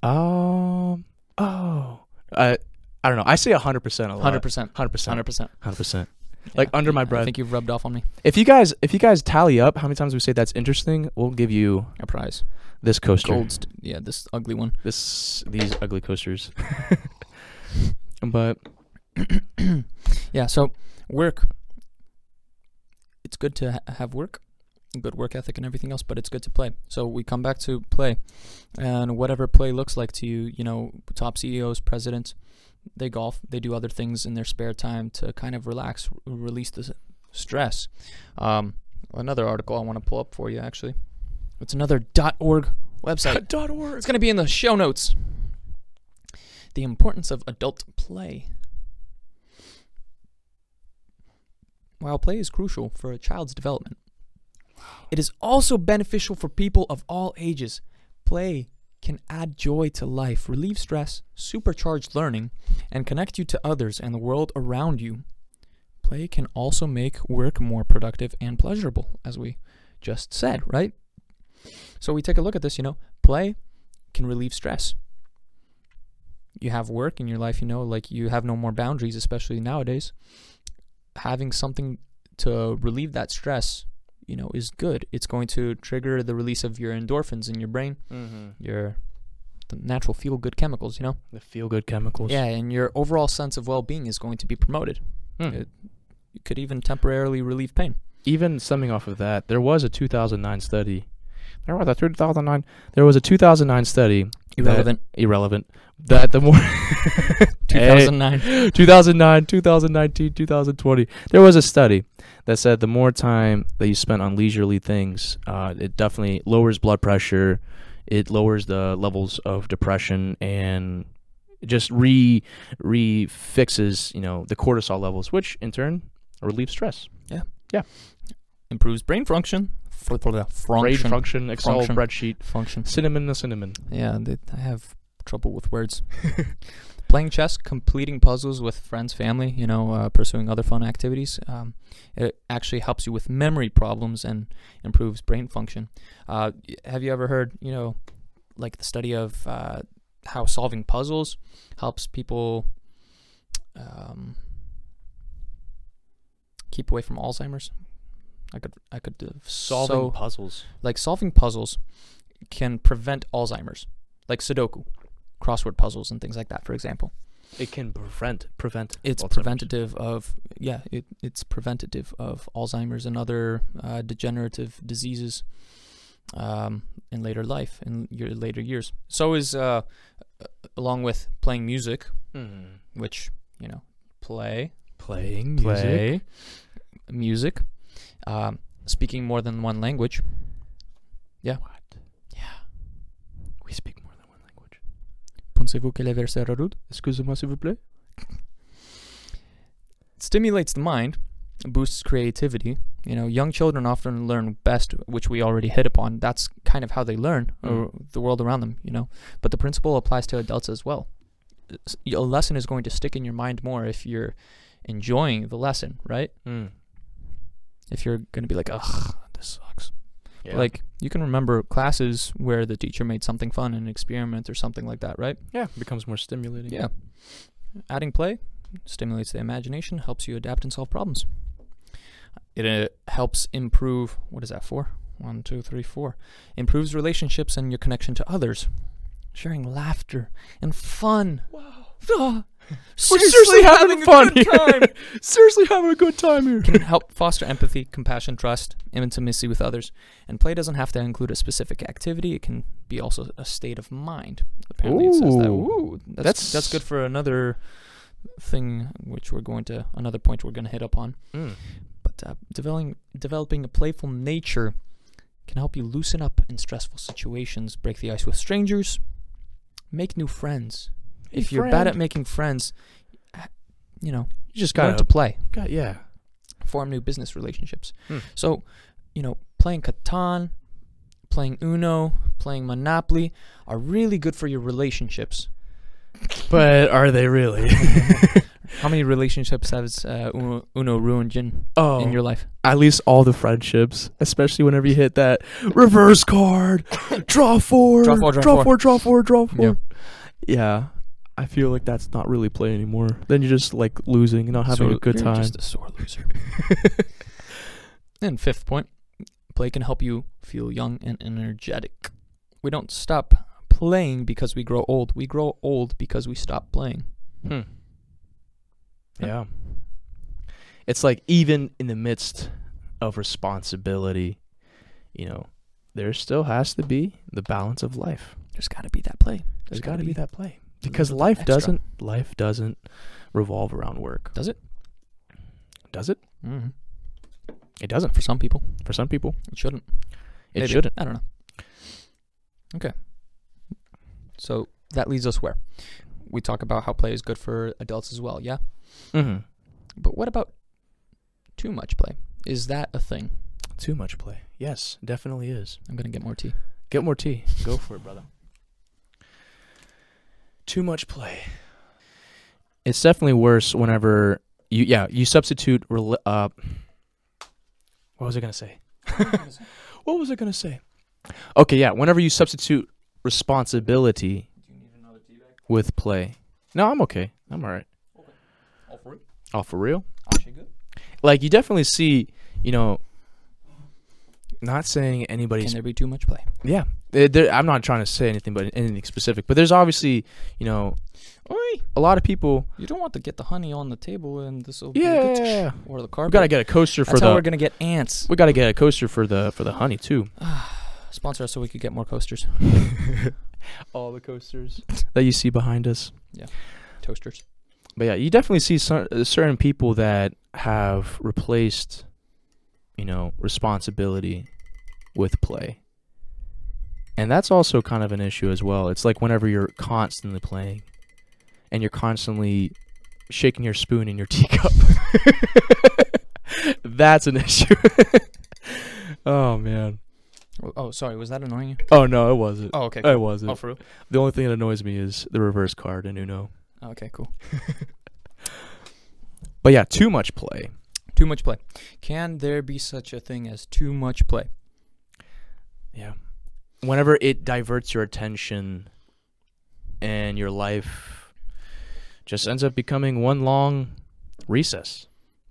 Speaker 1: Um. Oh. I. I don't know. I say hundred percent a lot.
Speaker 2: Hundred percent.
Speaker 1: Hundred percent.
Speaker 2: Hundred percent.
Speaker 1: Hundred percent. Like, under my breath.
Speaker 2: I think you've rubbed off on me.
Speaker 1: If you guys, if you guys tally up how many times we say that's interesting, we'll give you
Speaker 2: A prize.
Speaker 1: This coaster.
Speaker 2: Gold. Yeah, this ugly one.
Speaker 1: This these ugly coasters. but
Speaker 2: Yeah. So work. It's good to ha- have work, good work ethic, and everything else, but it's good to play. So we come back to play, and whatever play looks like to you, you know, top CEOs, presidents, they golf, they do other things in their spare time to kind of relax, r- release the stress. Um, another article I want to pull up for you actually. It's another .org website.
Speaker 1: org.
Speaker 2: It's going to be in the show notes. The importance of adult play. While play is crucial for a child's development, it is also beneficial for people of all ages. Play can add joy to life, relieve stress, supercharge learning, and connect you to others and the world around you. Play can also make work more productive and pleasurable, as we just said, right? So we take a look at this, you know, play can relieve stress. You have work in your life, you know, like you have no more boundaries, especially nowadays. Having something to relieve that stress, you know, is good. It's going to trigger the release of your endorphins in your brain,
Speaker 1: Mm-hmm.
Speaker 2: your the natural feel good chemicals, you know?
Speaker 1: The feel good chemicals.
Speaker 2: Yeah, and your overall sense of well being is going to be promoted.
Speaker 1: Hmm.
Speaker 2: It, it could even temporarily relieve pain.
Speaker 1: Even summing off of that, there was a 2009 study There was a 2009. There was a 2009 study. that-
Speaker 2: Irrelevant.
Speaker 1: irrelevant. That the more
Speaker 2: 2009.
Speaker 1: 2009, 2019, 2020. There was a study that said the more time that you spend on leisurely things, uh, it definitely lowers blood pressure. It lowers the levels of depression and just re re fixes you know the cortisol levels, which in turn relieves stress. Yeah. Yeah.
Speaker 2: Improves brain function. For, the
Speaker 1: Brain
Speaker 2: function.
Speaker 1: function, Excel
Speaker 2: Function.
Speaker 1: spreadsheet,
Speaker 2: function.
Speaker 1: cinnamon the cinnamon.
Speaker 2: Yeah, they, I have trouble with words. Playing chess, completing puzzles with friends, family, you know, uh, pursuing other fun activities. Um, it actually helps you with memory problems and improves brain function. Uh, have you ever heard, you know, like the study of uh, how solving puzzles helps people um, keep away from Alzheimer's? I could, I could uh, so-
Speaker 1: puzzles.
Speaker 2: like solving puzzles can prevent Alzheimer's, like Sudoku, crossword puzzles, and things like that. For example,
Speaker 1: It can prevent prevent.
Speaker 2: it's
Speaker 1: Alzheimer's.
Speaker 2: preventative of yeah, it, it's preventative of Alzheimer's and other uh, degenerative diseases um, in later life in your later years. So is uh, along with playing music,
Speaker 1: Mhm.
Speaker 2: which you know, play
Speaker 1: Playing music.
Speaker 2: play music, um, speaking more than one language.
Speaker 1: What?
Speaker 2: Yeah.
Speaker 1: We speak more than one language.
Speaker 2: Pensez-vous que verse rude?
Speaker 1: Excusez-moi, s'il vous plaît.
Speaker 2: stimulates the mind, boosts creativity. You know, young children often learn best, which we already hit upon. That's kind of how they learn or the world around them, you know. But the principle applies to adults as well. A lesson is going to stick in your mind more if you're enjoying the lesson, right?
Speaker 1: Mm.
Speaker 2: If you're going to be like, ugh, this sucks.
Speaker 1: Yeah.
Speaker 2: Like, you can remember classes where the teacher made something fun, an experiment or something like that, right?
Speaker 1: yeah, becomes more stimulating.
Speaker 2: Yeah. Adding play stimulates the imagination, helps you adapt and solve problems. It uh, helps improve, what is that for? One, two, three, four. Improves relationships and your connection to others. Sharing laughter and fun.
Speaker 1: Wow.
Speaker 2: Ah,
Speaker 1: We're seriously having
Speaker 2: a
Speaker 1: fun
Speaker 2: good
Speaker 1: here.
Speaker 2: time.
Speaker 1: Seriously having a good time here.
Speaker 2: Can help foster empathy, compassion, trust, intimacy with others. And play doesn't have to include a specific activity. It can be also a state of mind. Apparently, it says that.
Speaker 1: Ooh.
Speaker 2: Ooh, that's,
Speaker 1: That's-
Speaker 2: that's good for another thing, which we're going to another point we're going to hit up on.
Speaker 1: Mm.
Speaker 2: But uh, developing developing a playful nature can help you loosen up in stressful situations, break the ice with strangers, make new friends. If you're bad at making friends, you know,
Speaker 1: You just gotta
Speaker 2: play,
Speaker 1: got yeah.
Speaker 2: form new business relationships.
Speaker 1: Hmm.
Speaker 2: So, you know, playing Catan, playing Uno, playing Monopoly are really good for your relationships.
Speaker 1: But are they really?
Speaker 2: How many relationships has uh, Uno, Uno ruined in,
Speaker 1: oh,
Speaker 2: in your life?
Speaker 1: at least all the friendships, especially whenever you hit that reverse card, draw four,
Speaker 2: Draw four, draw
Speaker 1: draw
Speaker 2: four.
Speaker 1: four, draw four, draw four.
Speaker 2: Yeah.
Speaker 1: Yeah. I feel like that's not really play anymore. Then you're just like losing, not having
Speaker 2: So
Speaker 1: a good
Speaker 2: you're
Speaker 1: time.
Speaker 2: Just a sore loser. and fifth point, play can help you feel young and energetic. We don't stop playing because we grow old. We grow old because we stop playing.
Speaker 1: Hmm. Yeah. It's like even in the midst of responsibility, you know, there still has to be the balance of life.
Speaker 2: There's got to be that play.
Speaker 1: There's got
Speaker 2: gotta
Speaker 1: be
Speaker 2: be
Speaker 1: that play because life
Speaker 2: extra.
Speaker 1: doesn't life doesn't revolve around work.
Speaker 2: Does it?
Speaker 1: Does it?
Speaker 2: Mm-hmm.
Speaker 1: It doesn't
Speaker 2: For some people,
Speaker 1: for some people.
Speaker 2: it shouldn't.
Speaker 1: It
Speaker 2: Maybe.
Speaker 1: shouldn't.
Speaker 2: I don't know. Okay. So that leads us where? We talk about how play is good for adults as well, yeah?
Speaker 1: Mm-hmm.
Speaker 2: But what about too much play? Is that a thing?
Speaker 1: Too much play. Yes, definitely is.
Speaker 2: I'm going to get more tea.
Speaker 1: Get more tea. Go for it, brother. Too much play. It's definitely worse whenever you yeah you substitute rel- uh. What was I gonna say? what was I gonna say? Okay, yeah. Whenever you substitute responsibility with play. No, I'm okay. I'm all right.
Speaker 2: All for it.
Speaker 1: Oh, for real?
Speaker 2: Actually good.
Speaker 1: Like you definitely see, you know. Not saying anybody's
Speaker 2: Can there be too much play?
Speaker 1: Yeah, there, I'm not trying to say anything, but anything specific. But there's obviously, you know, a lot of people.
Speaker 2: You don't want to get the honey on the table and this will be a
Speaker 1: Yeah,
Speaker 2: or the carpet.
Speaker 1: we gotta get a coaster
Speaker 2: That's
Speaker 1: for
Speaker 2: how
Speaker 1: the.
Speaker 2: we're gonna get ants.
Speaker 1: we gotta get a coaster for the for the honey too.
Speaker 2: Sponsor us so we could get more coasters,
Speaker 1: All the coasters that you see behind us.
Speaker 2: Yeah, toasters.
Speaker 1: But yeah, you definitely see cer- uh, certain people that have replaced, you know, responsibility with play. And that's also kind of an issue as well. It's like whenever you're constantly playing and you're constantly shaking your spoon in your teacup. that's an issue. oh man.
Speaker 2: Oh, Oh, sorry. Was that annoying you?
Speaker 1: Oh no, it wasn't.
Speaker 2: Oh, okay.
Speaker 1: It wasn't.
Speaker 2: Oh, for real?
Speaker 1: The only thing that annoys me is the reverse card in Uno.
Speaker 2: Oh, okay, cool.
Speaker 1: But yeah, too much play.
Speaker 2: Too much play. Can there be such a thing as too much play?
Speaker 1: Yeah. Whenever it diverts your attention and your life just ends up becoming one long recess.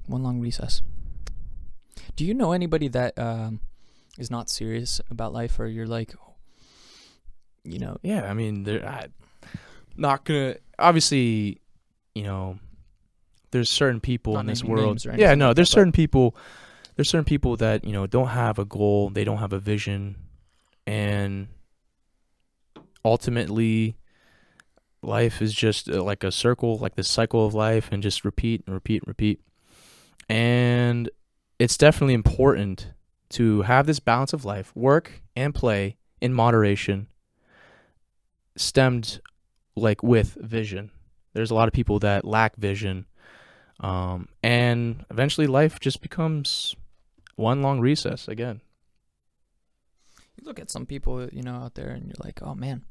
Speaker 2: One long recess. Do you know anybody that um, is not serious about life, or you're like, you know,
Speaker 1: Yeah, I mean, they're I, not gonna. Obviously, you know, there's certain people in this world. Yeah, no, there's certain people. There's certain people that you know don't have a goal. They don't have a vision, and ultimately, life is just uh, like a circle, like the cycle of life, and just repeat and repeat and repeat. And it's definitely important to have this balance of life, work and play in moderation, stemmed like with vision. There's a lot of people that lack vision, um, and eventually life just becomes one long recess again.
Speaker 2: You look at some people, you know, out there, and you're like, oh man,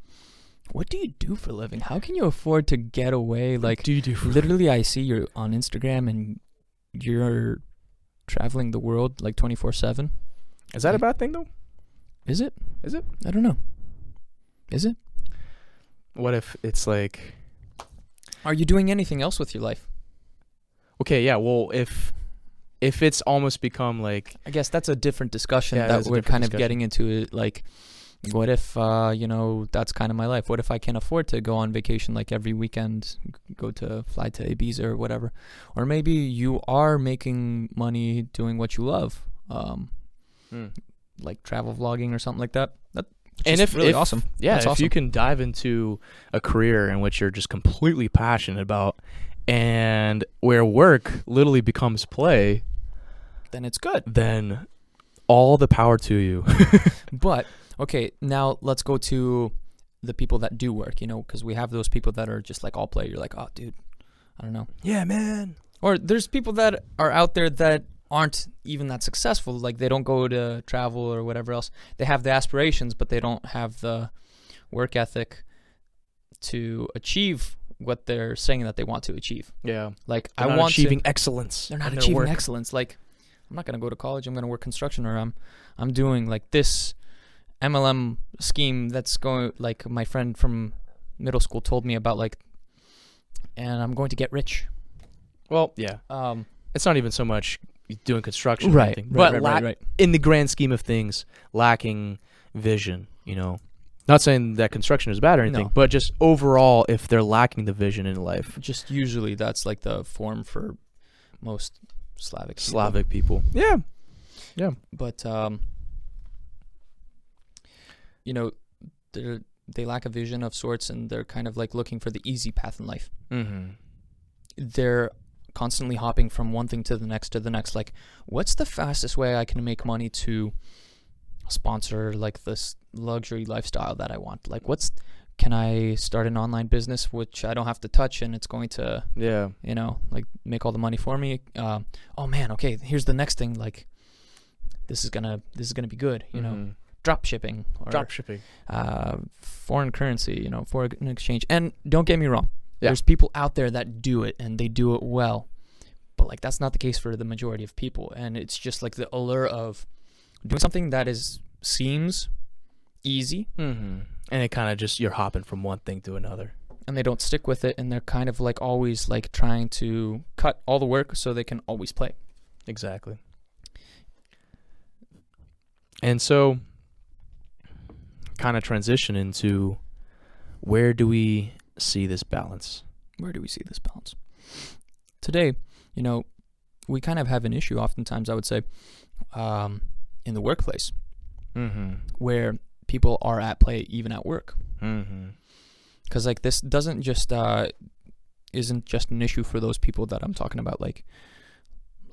Speaker 2: what do you do for a living? How can you afford to get away? Like,
Speaker 1: do you do?
Speaker 2: literally, I see you're on Instagram and you're traveling the world like 24 seven.
Speaker 1: Is that a bad thing though?
Speaker 2: Is it?
Speaker 1: Is it?
Speaker 2: I don't know. Is it?
Speaker 1: What if it's like
Speaker 2: Are you doing anything else with your life?
Speaker 1: okay, yeah, well, if if it's almost become like
Speaker 2: I guess that's a different discussion
Speaker 1: Yeah,
Speaker 2: that we're kind of getting into. It like, what if uh, you know that's kind of my life? What if I can't afford to go on vacation like every weekend, go to fly to Ibiza or whatever? Or maybe you are making money doing what you love, um, like travel vlogging or something like that. That
Speaker 1: and if
Speaker 2: really
Speaker 1: if,
Speaker 2: awesome.
Speaker 1: Yeah,
Speaker 2: That's
Speaker 1: if you can dive into a career in which you're just completely passionate about and where work literally becomes play,
Speaker 2: Then it's good.
Speaker 1: then all the power to you.
Speaker 2: But okay, now let's go to the people that do work. You know, because we have those people that are just like all play. You're like, oh, dude, I don't know.
Speaker 1: yeah, man.
Speaker 2: Or there's people that are out there that aren't even that successful. Like they don't go to travel or whatever else. They have the aspirations, but they don't have the work ethic to achieve what they're saying that they want to achieve.
Speaker 1: Yeah.
Speaker 2: Like
Speaker 1: They're
Speaker 2: I want
Speaker 1: achieving
Speaker 2: to.
Speaker 1: excellence.
Speaker 2: They're not achieving
Speaker 1: work.
Speaker 2: excellence. Like I'm not gonna go to college. I'm gonna work construction, or I'm I'm doing like this MLM scheme that's going like my friend from middle school told me about like, and I'm going to get rich.
Speaker 1: Well, yeah.
Speaker 2: Um,
Speaker 1: It's not even so much doing construction, or
Speaker 2: right,
Speaker 1: anything,
Speaker 2: right,
Speaker 1: but
Speaker 2: right,
Speaker 1: la-
Speaker 2: right, right.
Speaker 1: in the grand scheme of things, lacking vision. You know, not saying that construction is bad or anything,
Speaker 2: No.
Speaker 1: but just overall, if they're lacking the vision in life,
Speaker 2: Just usually that's like the form for most Slavic. people.
Speaker 1: Slavic people. Yeah. Yeah.
Speaker 2: but um, you know, they they lack a vision of sorts, and they're kind of like looking for the easy path in life.
Speaker 1: Mm-hmm.
Speaker 2: They're constantly hopping from one thing to the next to the next. Like, what's the fastest way I can make money to sponsor like this luxury lifestyle that I want? Like, what's can I start an online business which I don't have to touch and it's going to
Speaker 1: Yeah.
Speaker 2: you know, like make all the money for me. Uh, oh man, okay, here's the next thing. Like, this is gonna this is gonna be good. You know,
Speaker 1: Mhm.
Speaker 2: drop shipping or
Speaker 1: drop shipping.
Speaker 2: uh, foreign currency. You know, foreign exchange. And don't get me wrong,
Speaker 1: Yeah.
Speaker 2: there's people out there that do it and they do it well, but like that's not the case for the majority of people. And it's just like the allure of doing something that is seems easy
Speaker 1: Mm-hmm. And it kind of just you're hopping from one thing to another.
Speaker 2: and they don't stick with it and they're kind of like always like trying to cut all the work so they can always play.
Speaker 1: Exactly. And so, kind of transition into where do we see this balance?
Speaker 2: where do we see this balance? Today, you know, we kind of have an issue oftentimes, I would say, um, in the workplace
Speaker 1: Mm-hmm.
Speaker 2: where people are at play even at work
Speaker 1: Mm-hmm.
Speaker 2: because like this doesn't just uh isn't just an issue for those people that i'm talking about like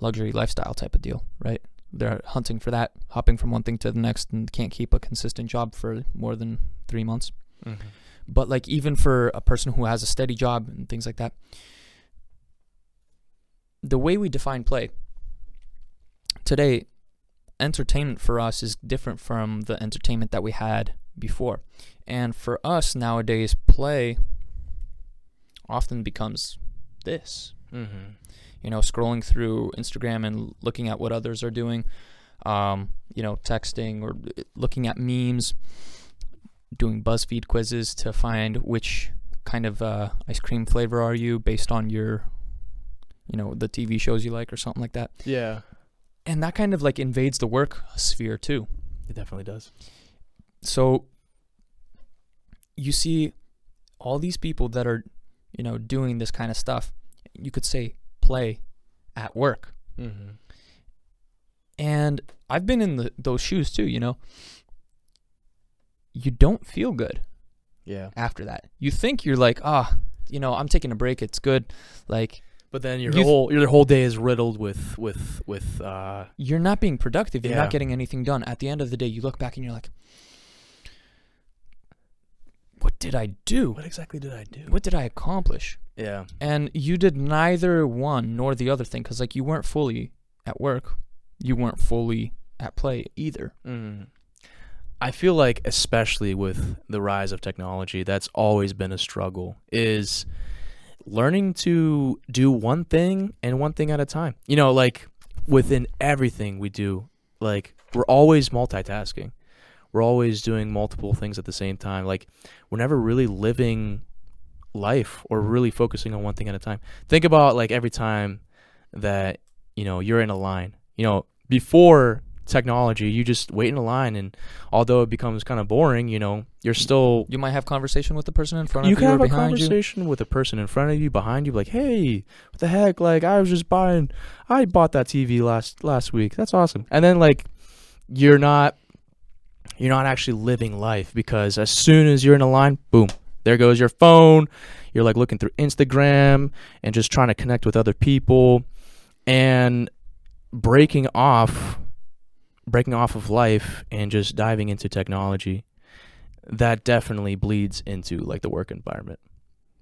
Speaker 2: luxury lifestyle type of deal right they're hunting for that hopping from one thing to the next and can't keep a consistent job for more than three months
Speaker 1: Mm-hmm.
Speaker 2: but like even for a person who has a steady job and things like that the way we define play today entertainment for us is different from the entertainment that we had before. And for us nowadays play often becomes this.
Speaker 1: Mm-hmm.
Speaker 2: you know scrolling through instagram and looking at what others are doing um, you know texting or uh, looking at memes doing buzzfeed quizzes to find which kind of uh, ice cream flavor are you based on your you know the tv shows you like or something like that.
Speaker 1: Yeah,
Speaker 2: and that kind of like invades the work sphere too.
Speaker 1: It definitely does.
Speaker 2: so you see all these people that are you know doing this kind of stuff you could say play at work.
Speaker 1: Mm-hmm.
Speaker 2: and i've been in the, those shoes too you know. You don't feel good
Speaker 1: Yeah,
Speaker 2: after that. You think you're like ah you know i'm taking a break it's good. Like
Speaker 1: but then your
Speaker 2: You-
Speaker 1: whole your whole day is riddled with with with uh
Speaker 2: you're not being productive you're
Speaker 1: Yeah.
Speaker 2: not getting anything done at the end of the day you look back and you're like what did i do
Speaker 1: what exactly did I do?
Speaker 2: what did i accomplish
Speaker 1: Yeah,
Speaker 2: and you did neither one nor the other thing because like you weren't fully at work you weren't fully at play either
Speaker 1: Mm. I feel like, especially with the rise of technology, that's always been a struggle. Is learning to do one thing and one thing at a time. You know, like within everything we do, like we're always multitasking. We're always doing multiple things at the same time. Like we're never really living life or really focusing on one thing at a time. Think about like every time that, you know, you're in a line. You know, before technology, you just wait in a line and although it becomes kind of boring, you know, you're still
Speaker 2: you might have conversation with the person in front
Speaker 1: you
Speaker 2: of
Speaker 1: can
Speaker 2: you or
Speaker 1: have a
Speaker 2: behind you
Speaker 1: conversation with a person in front of you, behind you, like, "Hey, what the heck? Like, I was just buying, I bought that TV last last week. That's awesome." And then like, you're not, you're not actually living life because as soon as you're in a line, boom, there goes your phone. You're like looking through Instagram and just trying to connect with other people, and breaking off, breaking off of life and just diving into technology that definitely bleeds into like the work environment.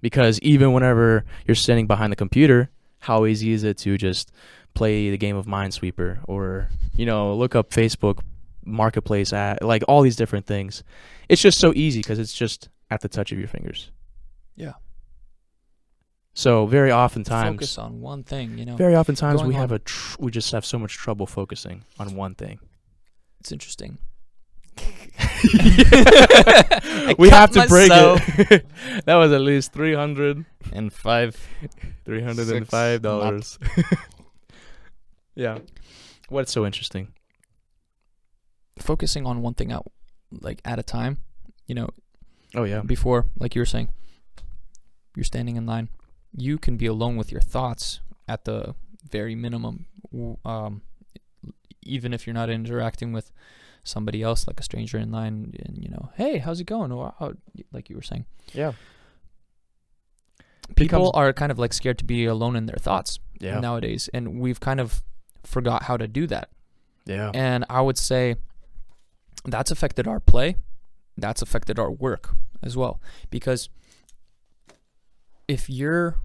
Speaker 1: Because even whenever you're sitting behind the computer how easy is it to just play the game of minesweeper or you know look up facebook marketplace at like all these different things? It's just so easy because it's just at the touch of your fingers.
Speaker 2: Yeah.
Speaker 1: so very oftentimes
Speaker 2: focus on one thing you know.
Speaker 1: Very oftentimes we have a tr- we just have so much trouble focusing on one thing
Speaker 2: it's interesting
Speaker 1: we have to break
Speaker 2: myself.
Speaker 1: it that was at least 300
Speaker 2: and five
Speaker 1: Three hundred and five dollars. yeah. What's so interesting?
Speaker 2: focusing on one thing out like at a time you know
Speaker 1: Oh yeah.
Speaker 2: before like you were saying you're standing in line you can be alone with your thoughts at the very minimum um, even if you're not interacting with somebody else like a stranger in line and you know hey how's it going or oh, how, like you were saying
Speaker 1: Yeah.
Speaker 2: people
Speaker 1: Becomes-
Speaker 2: are kind of like scared to be alone in their thoughts
Speaker 1: Yeah.
Speaker 2: nowadays and we've kind of forgot how to do that
Speaker 1: Yeah.
Speaker 2: and I would say that's affected our play. That's affected our work as well. Because if you're,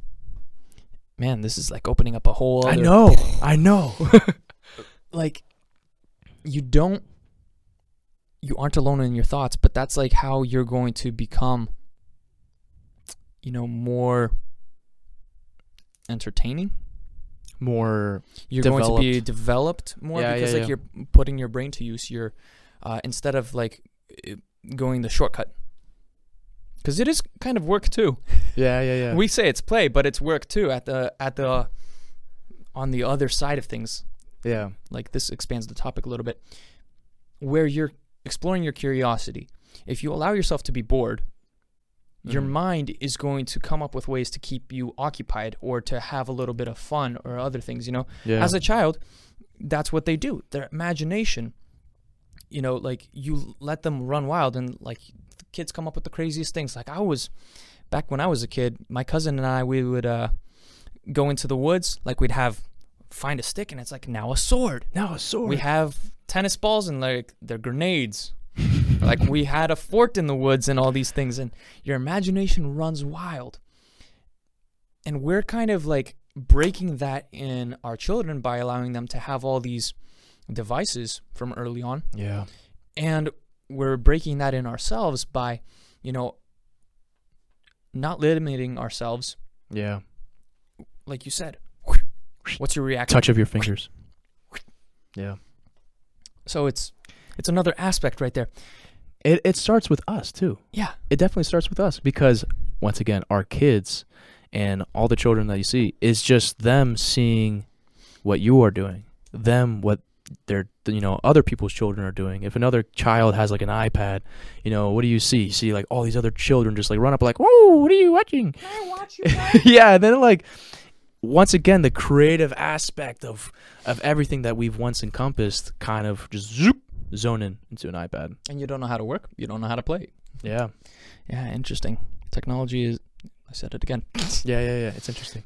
Speaker 2: man, this is like opening up a whole
Speaker 1: I know. I know.
Speaker 2: Like, you don't, you aren't alone in your thoughts, but that's like how you're going to become, you know, more entertaining.
Speaker 1: More.
Speaker 2: you're going to be
Speaker 1: Developed.
Speaker 2: developed more
Speaker 1: Yeah,
Speaker 2: because
Speaker 1: yeah,
Speaker 2: like
Speaker 1: yeah.
Speaker 2: you're putting your brain to use you're uh, instead of like going the shortcut because it is kind of work too
Speaker 1: Yeah. Yeah. Yeah.
Speaker 2: we say it's play but it's work too at the at the on the other side of things
Speaker 1: yeah.
Speaker 2: like this expands the topic a little bit where you're exploring your curiosity if you allow yourself to be bored your
Speaker 1: Mhm.
Speaker 2: mind is going to come up with ways to keep you occupied or to have a little bit of fun or other things you know
Speaker 1: Yeah.
Speaker 2: as a child, that's what they do. Their imagination you know, like you let them run wild and like the kids come up with the craziest things. Like I was back when I was a kid, my cousin and I we would uh go into the woods, like we'd have find a stick and it's like now a sword.
Speaker 1: Now a sword.
Speaker 2: We have tennis balls and like they're grenades. like we had a fort in the woods and all these things and your imagination runs wild. And we're kind of like breaking that in our children by allowing them to have all these devices from early on
Speaker 1: yeah.
Speaker 2: and we're breaking that in ourselves by you know not limiting ourselves
Speaker 1: Yeah.
Speaker 2: like you said what's your reaction
Speaker 1: Touch of your fingers. Yeah.
Speaker 2: so it's it's another aspect right there
Speaker 1: It it starts with us too.
Speaker 2: yeah
Speaker 1: It definitely starts with us because once again, our kids and all the children that you see is just them seeing what you are doing. Them what their you know other people's children are doing. If another child has like an iPad, you know what do you see? You see like all these other children just like run up like, "Whoa, what are you watching?"
Speaker 2: Can I watch you?
Speaker 1: yeah, and then like once again the creative aspect of of everything that we've once encompassed kind of just zoop zone in into an iPad.
Speaker 2: and you don't know how to work you don't know how to play
Speaker 1: Yeah.
Speaker 2: yeah interesting technology is i said it again
Speaker 1: Yeah, yeah, yeah. It's interesting.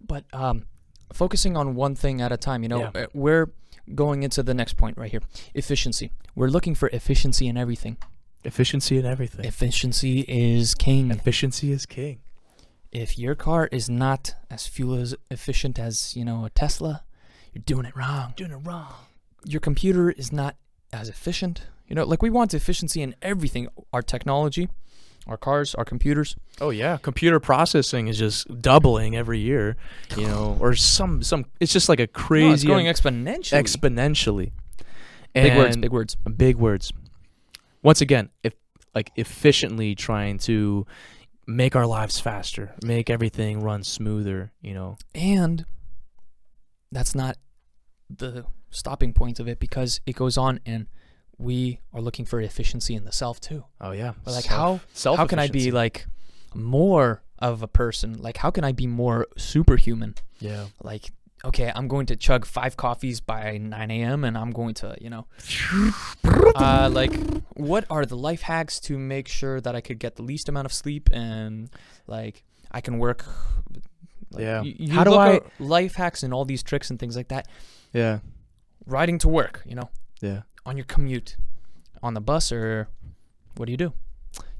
Speaker 2: but um focusing on one thing at a time you know
Speaker 1: Yeah.
Speaker 2: uh, we're going into the next point right here efficiency we're looking for efficiency in everything
Speaker 1: Efficiency in everything.
Speaker 2: efficiency is king
Speaker 1: Efficiency is king.
Speaker 2: If your car is not as fuel as efficient as you know a Tesla, you're doing it wrong.
Speaker 1: Doing it wrong.
Speaker 2: Your computer is not as efficient. You know, like we want efficiency in everything. Our technology, our cars, our computers.
Speaker 1: Oh yeah, computer processing is just doubling every year, you know, or some some. It's just like a
Speaker 2: No,
Speaker 1: crazy
Speaker 2: it's going exponentially.
Speaker 1: exponentially.
Speaker 2: big words, big words.
Speaker 1: big words. Once again, if like efficiently trying to make our lives faster, make everything run smoother, you know.
Speaker 2: And that's not the stopping point of it because it goes on and we are looking for efficiency in the self too.
Speaker 1: Oh yeah.
Speaker 2: But like how
Speaker 1: self
Speaker 2: how can I be like more of a person? Like how can I be more superhuman?
Speaker 1: Yeah.
Speaker 2: Like okay, I'm going to chug five coffees by 9 a.m. and I'm going to you know, uh, like what are the life hacks to make sure that I could get the least amount of sleep and like I can work. Like,
Speaker 1: Yeah.
Speaker 2: You, you
Speaker 1: How do I-
Speaker 2: life hacks and all these tricks and things like that?
Speaker 1: Yeah.
Speaker 2: Riding to work, you know,
Speaker 1: Yeah.
Speaker 2: on your commute, on the bus, or what do you do?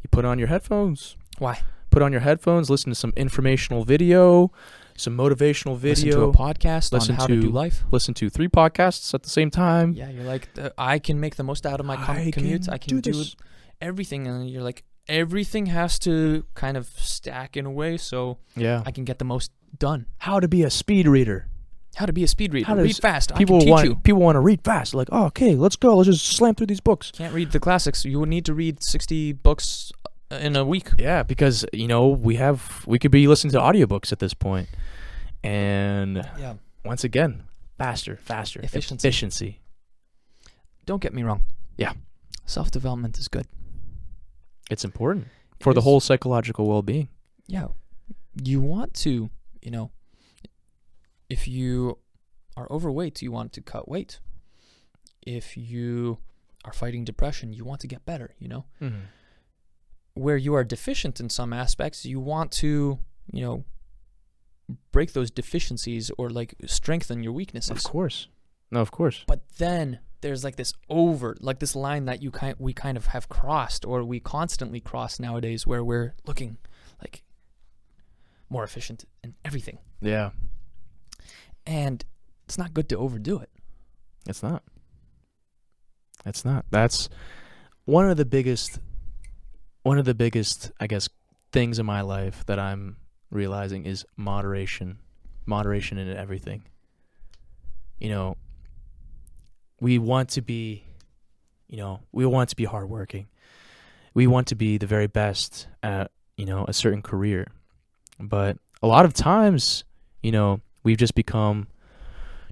Speaker 1: You put on your headphones.
Speaker 2: Why?
Speaker 1: Put on your headphones, listen to some informational video, some motivational
Speaker 2: Listen to
Speaker 1: video,
Speaker 2: a podcast
Speaker 1: listen
Speaker 2: on how to, do life.
Speaker 1: listen to three podcasts at the same time.
Speaker 2: Yeah, you're like, I can make the most out of my com-
Speaker 1: I
Speaker 2: commute.
Speaker 1: can
Speaker 2: I can
Speaker 1: do
Speaker 2: do,
Speaker 1: this.
Speaker 2: everything, and you're like, everything has to kind of stack in a way so
Speaker 1: Yeah.
Speaker 2: I can get the most done.
Speaker 1: How to be a speed reader.
Speaker 2: How to be a speed reader?
Speaker 1: How
Speaker 2: to
Speaker 1: Read
Speaker 2: fast.
Speaker 1: People
Speaker 2: I can teach
Speaker 1: want
Speaker 2: you.
Speaker 1: people want to read fast. Like, oh, okay, let's go. Let's just slam through these books.
Speaker 2: Can't read the classics. You would need to read 60 books in a week.
Speaker 1: Yeah, because you know we have we could be listening to audiobooks at this point, and
Speaker 2: Yeah.
Speaker 1: once again, faster, faster,
Speaker 2: Efficiency.
Speaker 1: efficiency.
Speaker 2: Don't get me wrong.
Speaker 1: Yeah.
Speaker 2: Self development is good.
Speaker 1: It's important for the
Speaker 2: is.
Speaker 1: whole psychological well-being.
Speaker 2: yeah, you want to, you know, if you are overweight, you want to cut weight. If you are fighting depression, you want to get better, you know. Mm-hmm. Where you are deficient in some aspects, you want to, you know, break those deficiencies or like strengthen your weaknesses.
Speaker 1: Of course, no, of course.
Speaker 2: But then there's like this over, like this line that you kind we kind of have crossed, or we constantly cross nowadays, where we're looking like more efficient in everything,
Speaker 1: Yeah,
Speaker 2: and it's not good to overdo it.
Speaker 1: it's not. It's not. That's one of the biggest, one of the biggest, I guess, things in my life that I'm realizing is moderation, moderation in everything. You know, we want to be, you know, we want to be hardworking. We want to be the very best at, you know, a certain career. But a lot of times, you know, we've just become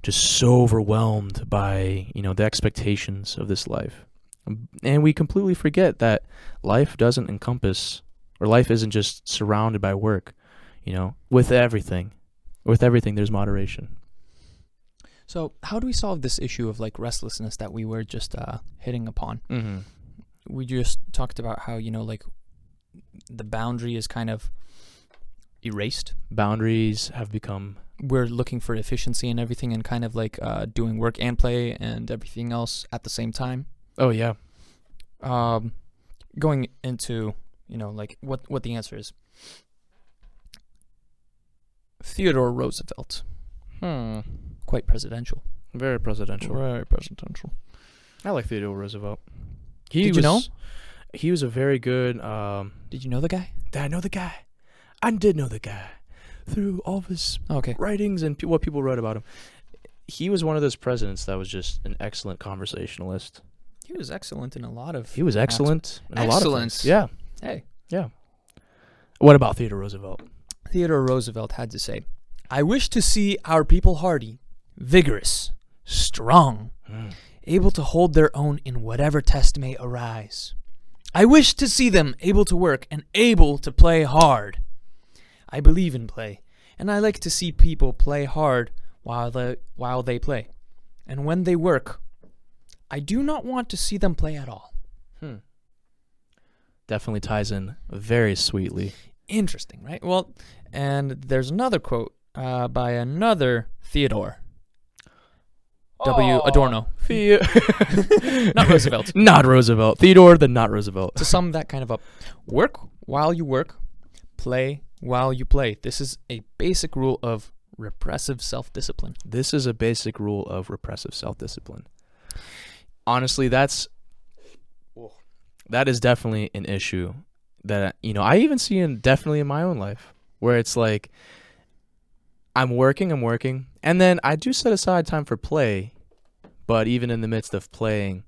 Speaker 1: just so overwhelmed by, you know, the expectations of this life. And we completely forget that life doesn't encompass or life isn't just surrounded by work, you know, with everything. With everything there's moderation.
Speaker 2: So, how do we solve this issue of like restlessness that we were just uh, hitting upon?
Speaker 1: Mm-hmm.
Speaker 2: We just talked about how you know like the boundary is kind of erased.
Speaker 1: Boundaries have become
Speaker 2: We're looking for efficiency and everything, and kind of like uh, doing work and play and everything else at the same time.
Speaker 1: Oh yeah
Speaker 2: um, going into you know like what what the answer is. Theodore Roosevelt,
Speaker 1: hmm.
Speaker 2: quite presidential.
Speaker 1: very presidential.
Speaker 2: Very presidential.
Speaker 1: I like Theodore Roosevelt. He
Speaker 2: Did you know?
Speaker 1: was- He was a very good. Um,
Speaker 2: Did you know the guy?
Speaker 1: did I know the guy? I did know the guy through all of his
Speaker 2: Okay.
Speaker 1: writings and pe- what people wrote about him. He was one of those presidents that was just an excellent conversationalist.
Speaker 2: He was excellent in a lot of.
Speaker 1: He was excellent in a lot of
Speaker 2: Excellent.
Speaker 1: things. Yeah.
Speaker 2: Hey, Yeah.
Speaker 1: What about Theodore Roosevelt?
Speaker 2: Theodore Roosevelt had to say, "I wish to see our people hardy, vigorous, strong, hmm. able to hold their own in whatever test may arise. I wish to see them able to work and able to play hard. I believe in play, and I like to see people play hard while they, while they play. And when they work, I do not want to see them play at all.
Speaker 1: Hmm. Definitely ties in very sweetly.
Speaker 2: Interesting, right? Well, and there's another quote uh, by another Theodore. W. Adorno.
Speaker 1: The-
Speaker 2: Not Roosevelt.
Speaker 1: Not Roosevelt. Theodore, the not Roosevelt.
Speaker 2: to sum that kind of up, work while you work, play while you play. This is a basic rule of repressive self discipline.
Speaker 1: This is a basic rule of repressive self-discipline. Honestly, that's that is definitely an issue that you know I even see in definitely in my own life where it's like I'm working, I'm working, and then I do set aside time for play, but even in the midst of playing,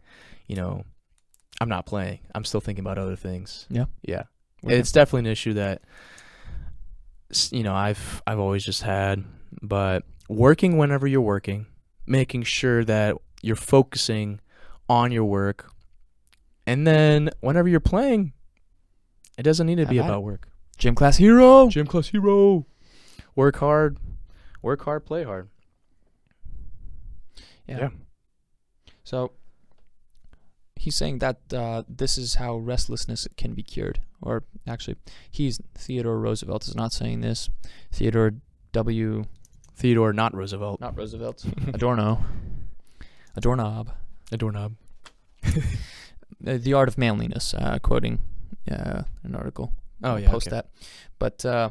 Speaker 1: you know, I'm not playing. I'm still thinking about other things.
Speaker 2: Yeah.
Speaker 1: Yeah. It's definitely an issue that you know I've I've always just had, but working whenever you're working, making sure that you're focusing on your work, and then whenever you're playing, it doesn't need to be about work.
Speaker 2: gym class hero.
Speaker 1: Gym class hero. Work hard, work hard, play hard.
Speaker 2: Yeah.
Speaker 1: Yeah.
Speaker 2: So he's saying that uh, this is how restlessness can be cured. Or actually, he's Theodore Roosevelt is not saying this. Theodore W.
Speaker 1: Theodore, not Roosevelt.
Speaker 2: Not Roosevelt. Adorno. Adornob.
Speaker 1: A doorknob.
Speaker 2: Uh, the Art of Manliness, uh, quoting uh, an article.
Speaker 1: Oh,
Speaker 2: I'll
Speaker 1: yeah,
Speaker 2: post
Speaker 1: okay.
Speaker 2: that. But uh,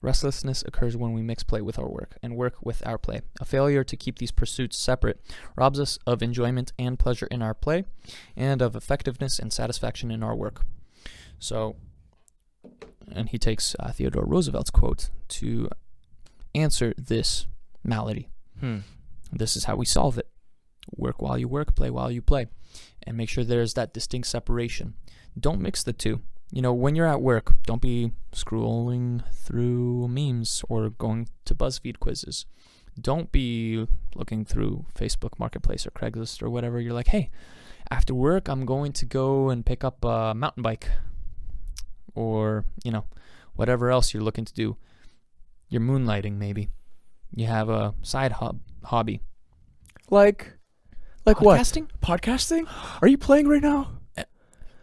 Speaker 2: restlessness occurs when we mix play with our work and work with our play. A failure to keep these pursuits separate robs us of enjoyment and pleasure in our play, and of effectiveness and satisfaction in our work. So, and he takes uh, Theodore Roosevelt's quote to answer this malady.
Speaker 1: Hmm.
Speaker 2: This is how we solve it. Work while you work, play while you play. And make sure there's that distinct separation. Don't mix the two. You know, when you're at work, don't be scrolling through memes or going to BuzzFeed quizzes. Don't be looking through Facebook Marketplace or Craigslist or whatever. You're like, hey, after work, I'm going to go and pick up a mountain bike or, you know, whatever else you're looking to do. You're moonlighting, maybe. You have a side hob- hobby.
Speaker 1: Like, like what?
Speaker 2: Podcasting?
Speaker 1: Podcasting? Are you playing right now?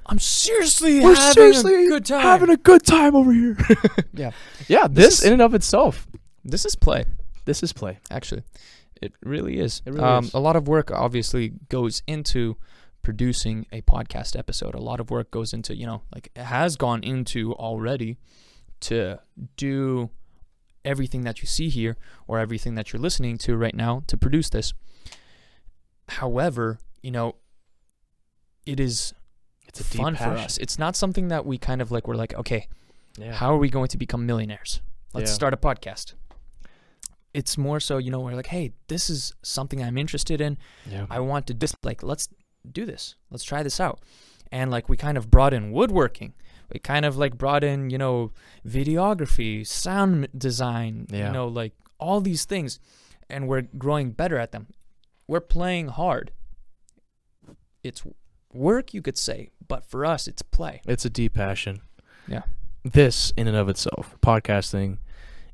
Speaker 2: I'm seriously
Speaker 1: We're
Speaker 2: having
Speaker 1: seriously
Speaker 2: a good time.
Speaker 1: having a good time over here.
Speaker 2: yeah.
Speaker 1: yeah,
Speaker 2: This
Speaker 1: this,
Speaker 2: is-
Speaker 1: in and of itself,
Speaker 2: This is play,
Speaker 1: this is play.
Speaker 2: actually. It really is.
Speaker 1: It really
Speaker 2: um,
Speaker 1: is.
Speaker 2: A lot of work obviously goes into producing a podcast episode. A lot of work goes into, you know, like it has gone into already to do everything that you see here or everything that you're listening to right now to produce this. However, you know, it is
Speaker 1: It's
Speaker 2: fun for us. It's not something that we kind of like, we're like, okay,
Speaker 1: Yeah.
Speaker 2: How are we going to become millionaires? Let's
Speaker 1: Yeah.
Speaker 2: start a podcast. It's more so, you know, we're like, hey, this is something I'm interested in.
Speaker 1: yeah.
Speaker 2: I want to just like, let's do this. Let's try this out. And like, we kind of brought in woodworking. We kind of like brought in, you know, videography, sound design,
Speaker 1: Yeah.
Speaker 2: you know, like all these things. And we're growing better at them. We're playing hard. It's work, you could say, but for us, it's play.
Speaker 1: It's a deep passion.
Speaker 2: Yeah.
Speaker 1: This, in and of itself, podcasting,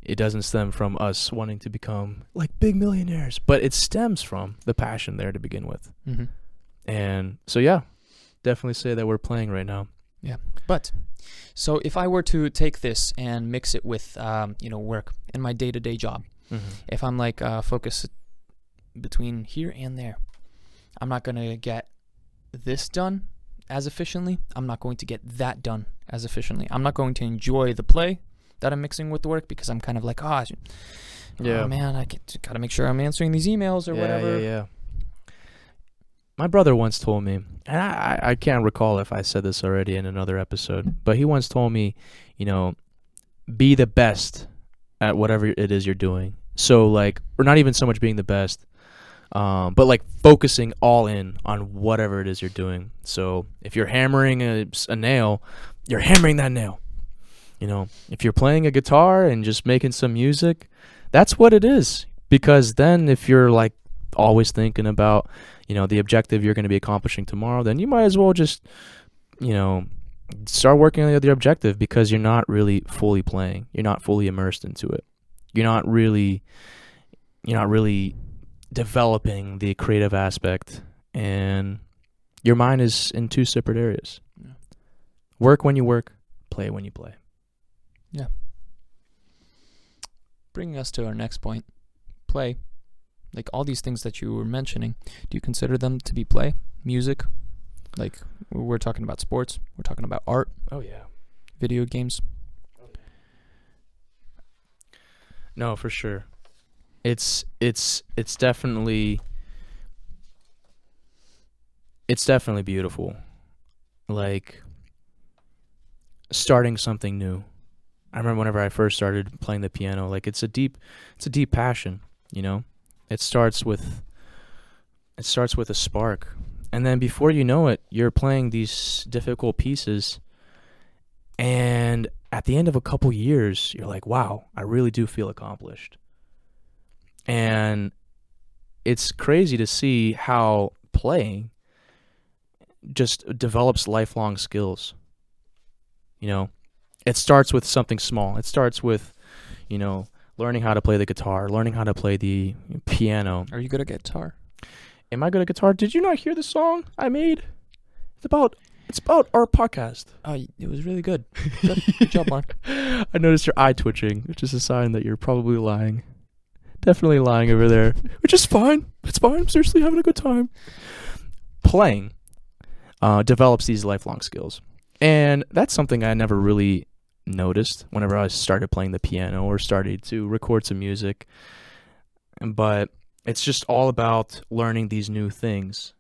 Speaker 1: it doesn't stem from us wanting to become like big millionaires, but it stems from the passion there to begin with.
Speaker 2: Mm-hmm.
Speaker 1: And so yeah, definitely say that we're playing right now.
Speaker 2: But so if I were to take this and mix it with um, you know work in my day to day job, if I'm like uh, focus between here and there, I'm not gonna get this done as efficiently. I'm not going to get that done as efficiently. I'm not going to enjoy the play that I'm mixing with the work because I'm kind of like, oh,
Speaker 1: Yeah.
Speaker 2: oh man, I get, gotta make sure I'm answering these emails or
Speaker 1: yeah,
Speaker 2: whatever.
Speaker 1: Yeah, yeah. My brother once told me, and I, I can't recall if I said this already in another episode, but he once told me, you know, be the best at whatever it is you're doing. So like, or not even so much being the best, um, but like focusing all in on whatever it is you're doing. So if you're hammering a, a nail, you're hammering that nail. You know, if you're playing a guitar and just making some music, that's what it is. Because then if you're like always thinking about, you know, the objective you're going to be accomplishing tomorrow, then you might as well just, you know, start working on the other objective because you're not really fully playing. You're not fully immersed into it. You're not really you're not really developing the creative aspect and your mind is in two separate areas.
Speaker 2: Yeah.
Speaker 1: Work when you work, play when you play. Yeah.
Speaker 2: Bringing us to our next point, play. Like all these things that you were mentioning, do you consider them to be play, music? Like we're talking about sports, we're talking about art,
Speaker 1: Oh yeah.
Speaker 2: video games.
Speaker 1: No, for sure. It's it's it's definitely it's definitely beautiful. Like starting something new. I remember whenever I first started playing the piano, like it's a deep it's a deep passion, you know? It starts with it starts with a spark. And then before you know it, you're playing these difficult pieces and at the end of a couple years, you're like, wow, I really do feel accomplished. And it's crazy to see how playing just develops lifelong skills. You know, it starts with something small. It starts with, you know, learning how to play the guitar, learning how to play the piano.
Speaker 2: Are you good at guitar?
Speaker 1: Am I good at guitar? Did you not hear the song I made? It's about it's about our podcast.
Speaker 2: Oh, it was really good. Good, good job, Mark.
Speaker 1: I noticed your eye twitching, which is a sign that you're probably lying. Definitely lying over there, which is fine. It's fine. I'm seriously having a good time. Playing uh, develops these lifelong skills. And that's something I never really noticed whenever I started playing the piano or started to record some music. But it's just all about learning these new things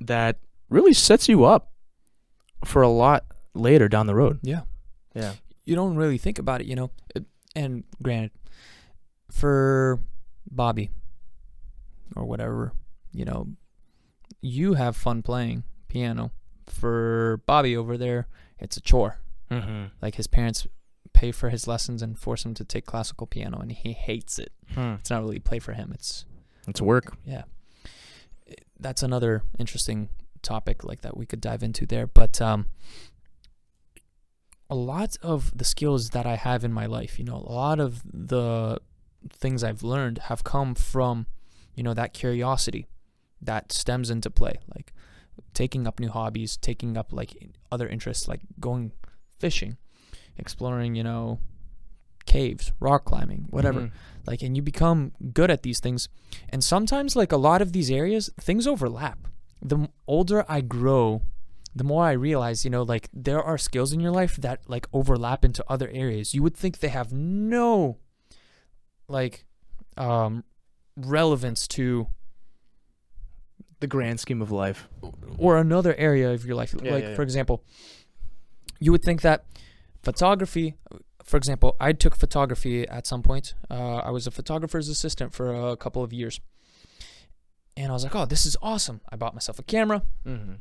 Speaker 1: that really sets you up for a lot later down the road.
Speaker 2: Yeah.
Speaker 1: Yeah.
Speaker 2: You don't really think about it, you know. And granted, for Bobby or whatever, you know, you have fun playing piano. For Bobby over there, it's a chore.
Speaker 1: Mm-hmm.
Speaker 2: Like his parents pay for his lessons and force him to take classical piano, and he hates it.
Speaker 1: Hmm.
Speaker 2: It's not really play for him. It's
Speaker 1: It's work.
Speaker 2: yeah. That's another interesting topic like that we could dive into there. But um, a lot of the skills that I have in my life, you know, a lot of the things I've learned have come from, you know, that curiosity that stems into play, like taking up new hobbies, taking up like other interests, like going fishing, exploring, you know, caves, rock climbing, whatever
Speaker 1: Mhm.
Speaker 2: like and you become good at these things and sometimes like a lot of these areas things overlap the older i grow the more i realize you know like there are skills in your life that like overlap into other areas you would think they have no like um relevance to
Speaker 1: The grand scheme of life.
Speaker 2: or another area of your life.
Speaker 1: Yeah,
Speaker 2: like
Speaker 1: yeah,
Speaker 2: for example, you would think that photography. For example, I took photography at some point. Uh, I was a photographer's assistant for a couple of years, and I was like, "Oh, this is awesome!" I bought myself a camera,
Speaker 1: Mm-hmm.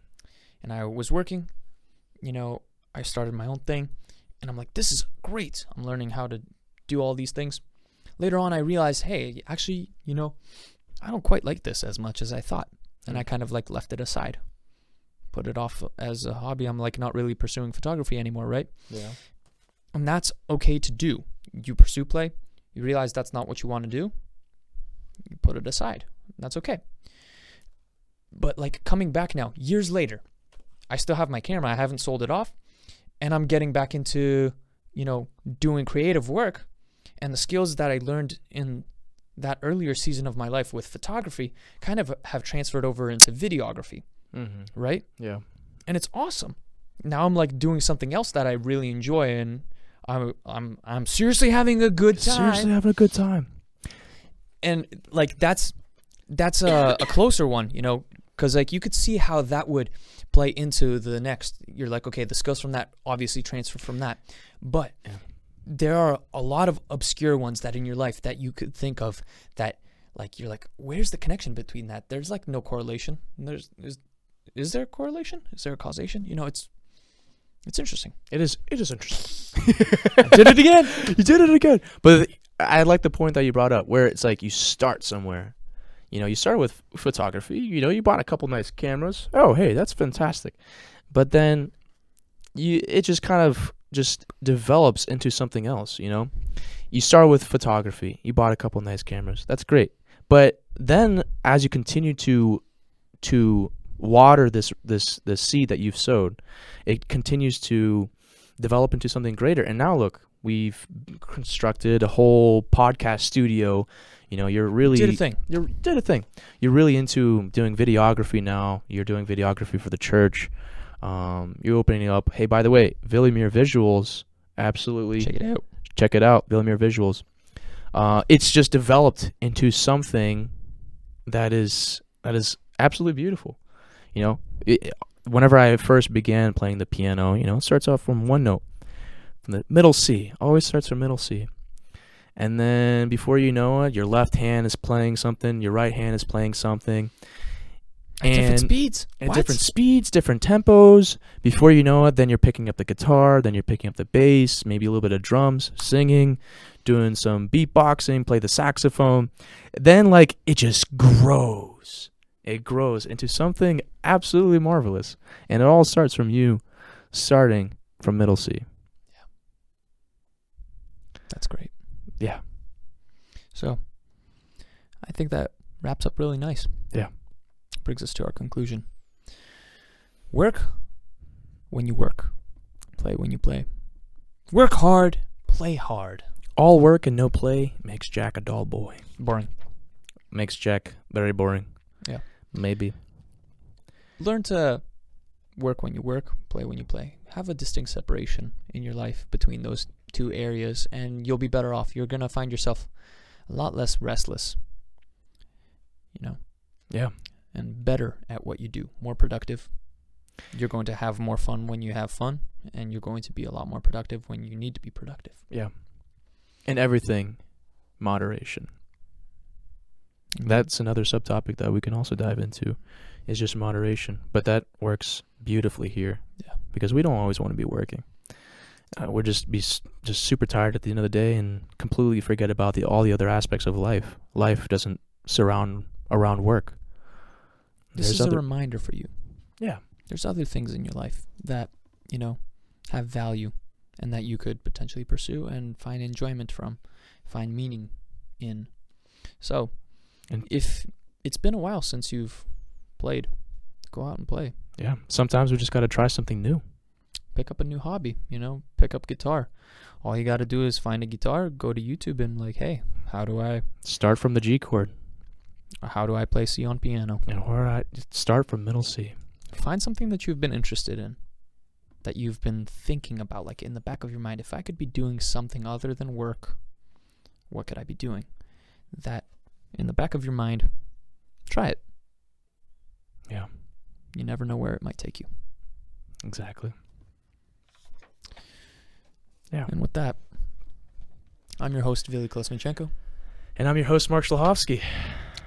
Speaker 2: and I was working. You know, I started my own thing, and I'm like, "This is great! I'm learning how to do all these things." Later on, I realized, hey, actually, you know, I don't quite like this as much as I thought, and I kind of like left it aside put it off as a hobby. I'm like not really pursuing photography anymore, right?
Speaker 1: Yeah.
Speaker 2: And that's okay to do. you pursue play, you realize that's not what you want to do, you put it aside. That's okay. But like coming back now, years later, I still have my camera. I haven't sold it off, and I'm getting back into, you know, doing creative work, and the skills that I learned in that earlier season of my life with photography kind of have transferred over into videography,
Speaker 1: Mm-hmm.
Speaker 2: right?
Speaker 1: Yeah.
Speaker 2: and it's awesome. Now I'm like doing something else that I really enjoy, and I'm I'm I'm seriously having a good time.
Speaker 1: Seriously having a good time.
Speaker 2: and like that's that's a, a closer one, you know, because like you could see how that would play into the next. You're like, okay, the skills from that obviously transfer from that, but
Speaker 1: Yeah.
Speaker 2: there are a lot of obscure ones that in your life that you could think of that like you're like, where's the connection between that? There's like no correlation. There's is is there a correlation? Is there a causation? You know, it's it's interesting.
Speaker 1: It is. It is interesting.
Speaker 2: Did it again.
Speaker 1: you did it again. But I like the point that you brought up, where it's like you start somewhere. You know, you start with photography. You know, you bought a couple nice cameras. Oh, hey, that's fantastic. But then you, it just kind of just develops into something else. You know, you start with photography. You bought a couple nice cameras. That's great. But then, as you continue to to water this this this seed that you've sowed, it continues to develop into something greater. And now look, we've constructed a whole podcast studio. You know, you're really
Speaker 2: Did a thing.
Speaker 1: you did a thing. You're really into doing videography now. You're doing videography for the church. Um, you're opening up. Hey, by the way, Villamere Visuals, absolutely
Speaker 2: Check it out.
Speaker 1: check it out, Villamere Visuals. Uh, it's just developed into something that is that is absolutely beautiful. You know, it, whenever I first began playing the piano, you know, it starts off from one note, from the middle C. Always starts from middle C. And then before you know it, your left hand is playing something, your right hand is playing something.
Speaker 2: At different speeds.
Speaker 1: at
Speaker 2: What?
Speaker 1: different speeds, different tempos. Before you know it, then you're picking up the guitar, then you're picking up the bass, maybe a little bit of drums, singing, doing some beatboxing, play the saxophone. Then, like, it just grows. It grows into something absolutely marvelous. And it all starts from you starting from middle C. Yeah.
Speaker 2: That's great.
Speaker 1: Yeah.
Speaker 2: So, I think that wraps up really nice.
Speaker 1: Yeah.
Speaker 2: Brings us to our conclusion. Work when you work. Play when you play. Work hard, play hard.
Speaker 1: All work and no play makes Jack a dull boy.
Speaker 2: Boring.
Speaker 1: Makes Jack very boring. Maybe.
Speaker 2: Learn to work when you work, play when you play. Have a distinct separation in your life between those two areas, and you'll be better off. You're going to find yourself a lot less restless, you know,
Speaker 1: Yeah.
Speaker 2: and better at what you do, more productive. You're going to have more fun when you have fun, and you're going to be a lot more productive when you need to be productive.
Speaker 1: Yeah. And everything, moderation. That's another subtopic that we can also dive into, is just moderation. But that works beautifully here.
Speaker 2: Yeah.
Speaker 1: Because we don't always want to be working. Uh, we're just be just super tired at the end of the day and completely forget about the all the other aspects of life. Life doesn't surround around work.
Speaker 2: This
Speaker 1: There's
Speaker 2: is
Speaker 1: other-
Speaker 2: a reminder for you.
Speaker 1: Yeah.
Speaker 2: There's other things in your life that, you know, have value and that you could potentially pursue and find enjoyment from, find meaning in. So,
Speaker 1: And-
Speaker 2: if it's been a while since you've played, go out and play.
Speaker 1: Yeah. Sometimes we just got to try something new.
Speaker 2: Pick up a new hobby, you know, pick up guitar. All you got to do is find a guitar, go to YouTube and like, "Hey, how do I
Speaker 1: Start from the G chord.
Speaker 2: how do I play C on piano?"
Speaker 1: And or I start from middle C.
Speaker 2: find something that you've been interested in that you've been thinking about like in the back of your mind if i could be doing something other than work what could i be doing that in the back of your mind try it
Speaker 1: Yeah.
Speaker 2: you never know where it might take you
Speaker 1: Exactly. Yeah.
Speaker 2: and with that i'm your host Vili Kolesnichenko,
Speaker 1: And I'm your host, Mark Schlahovsky.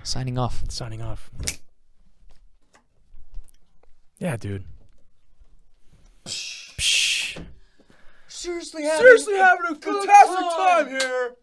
Speaker 2: signing off
Speaker 1: Signing off. Yeah, dude. Psh.
Speaker 3: Seriously having, Seriously having a fantastic time here.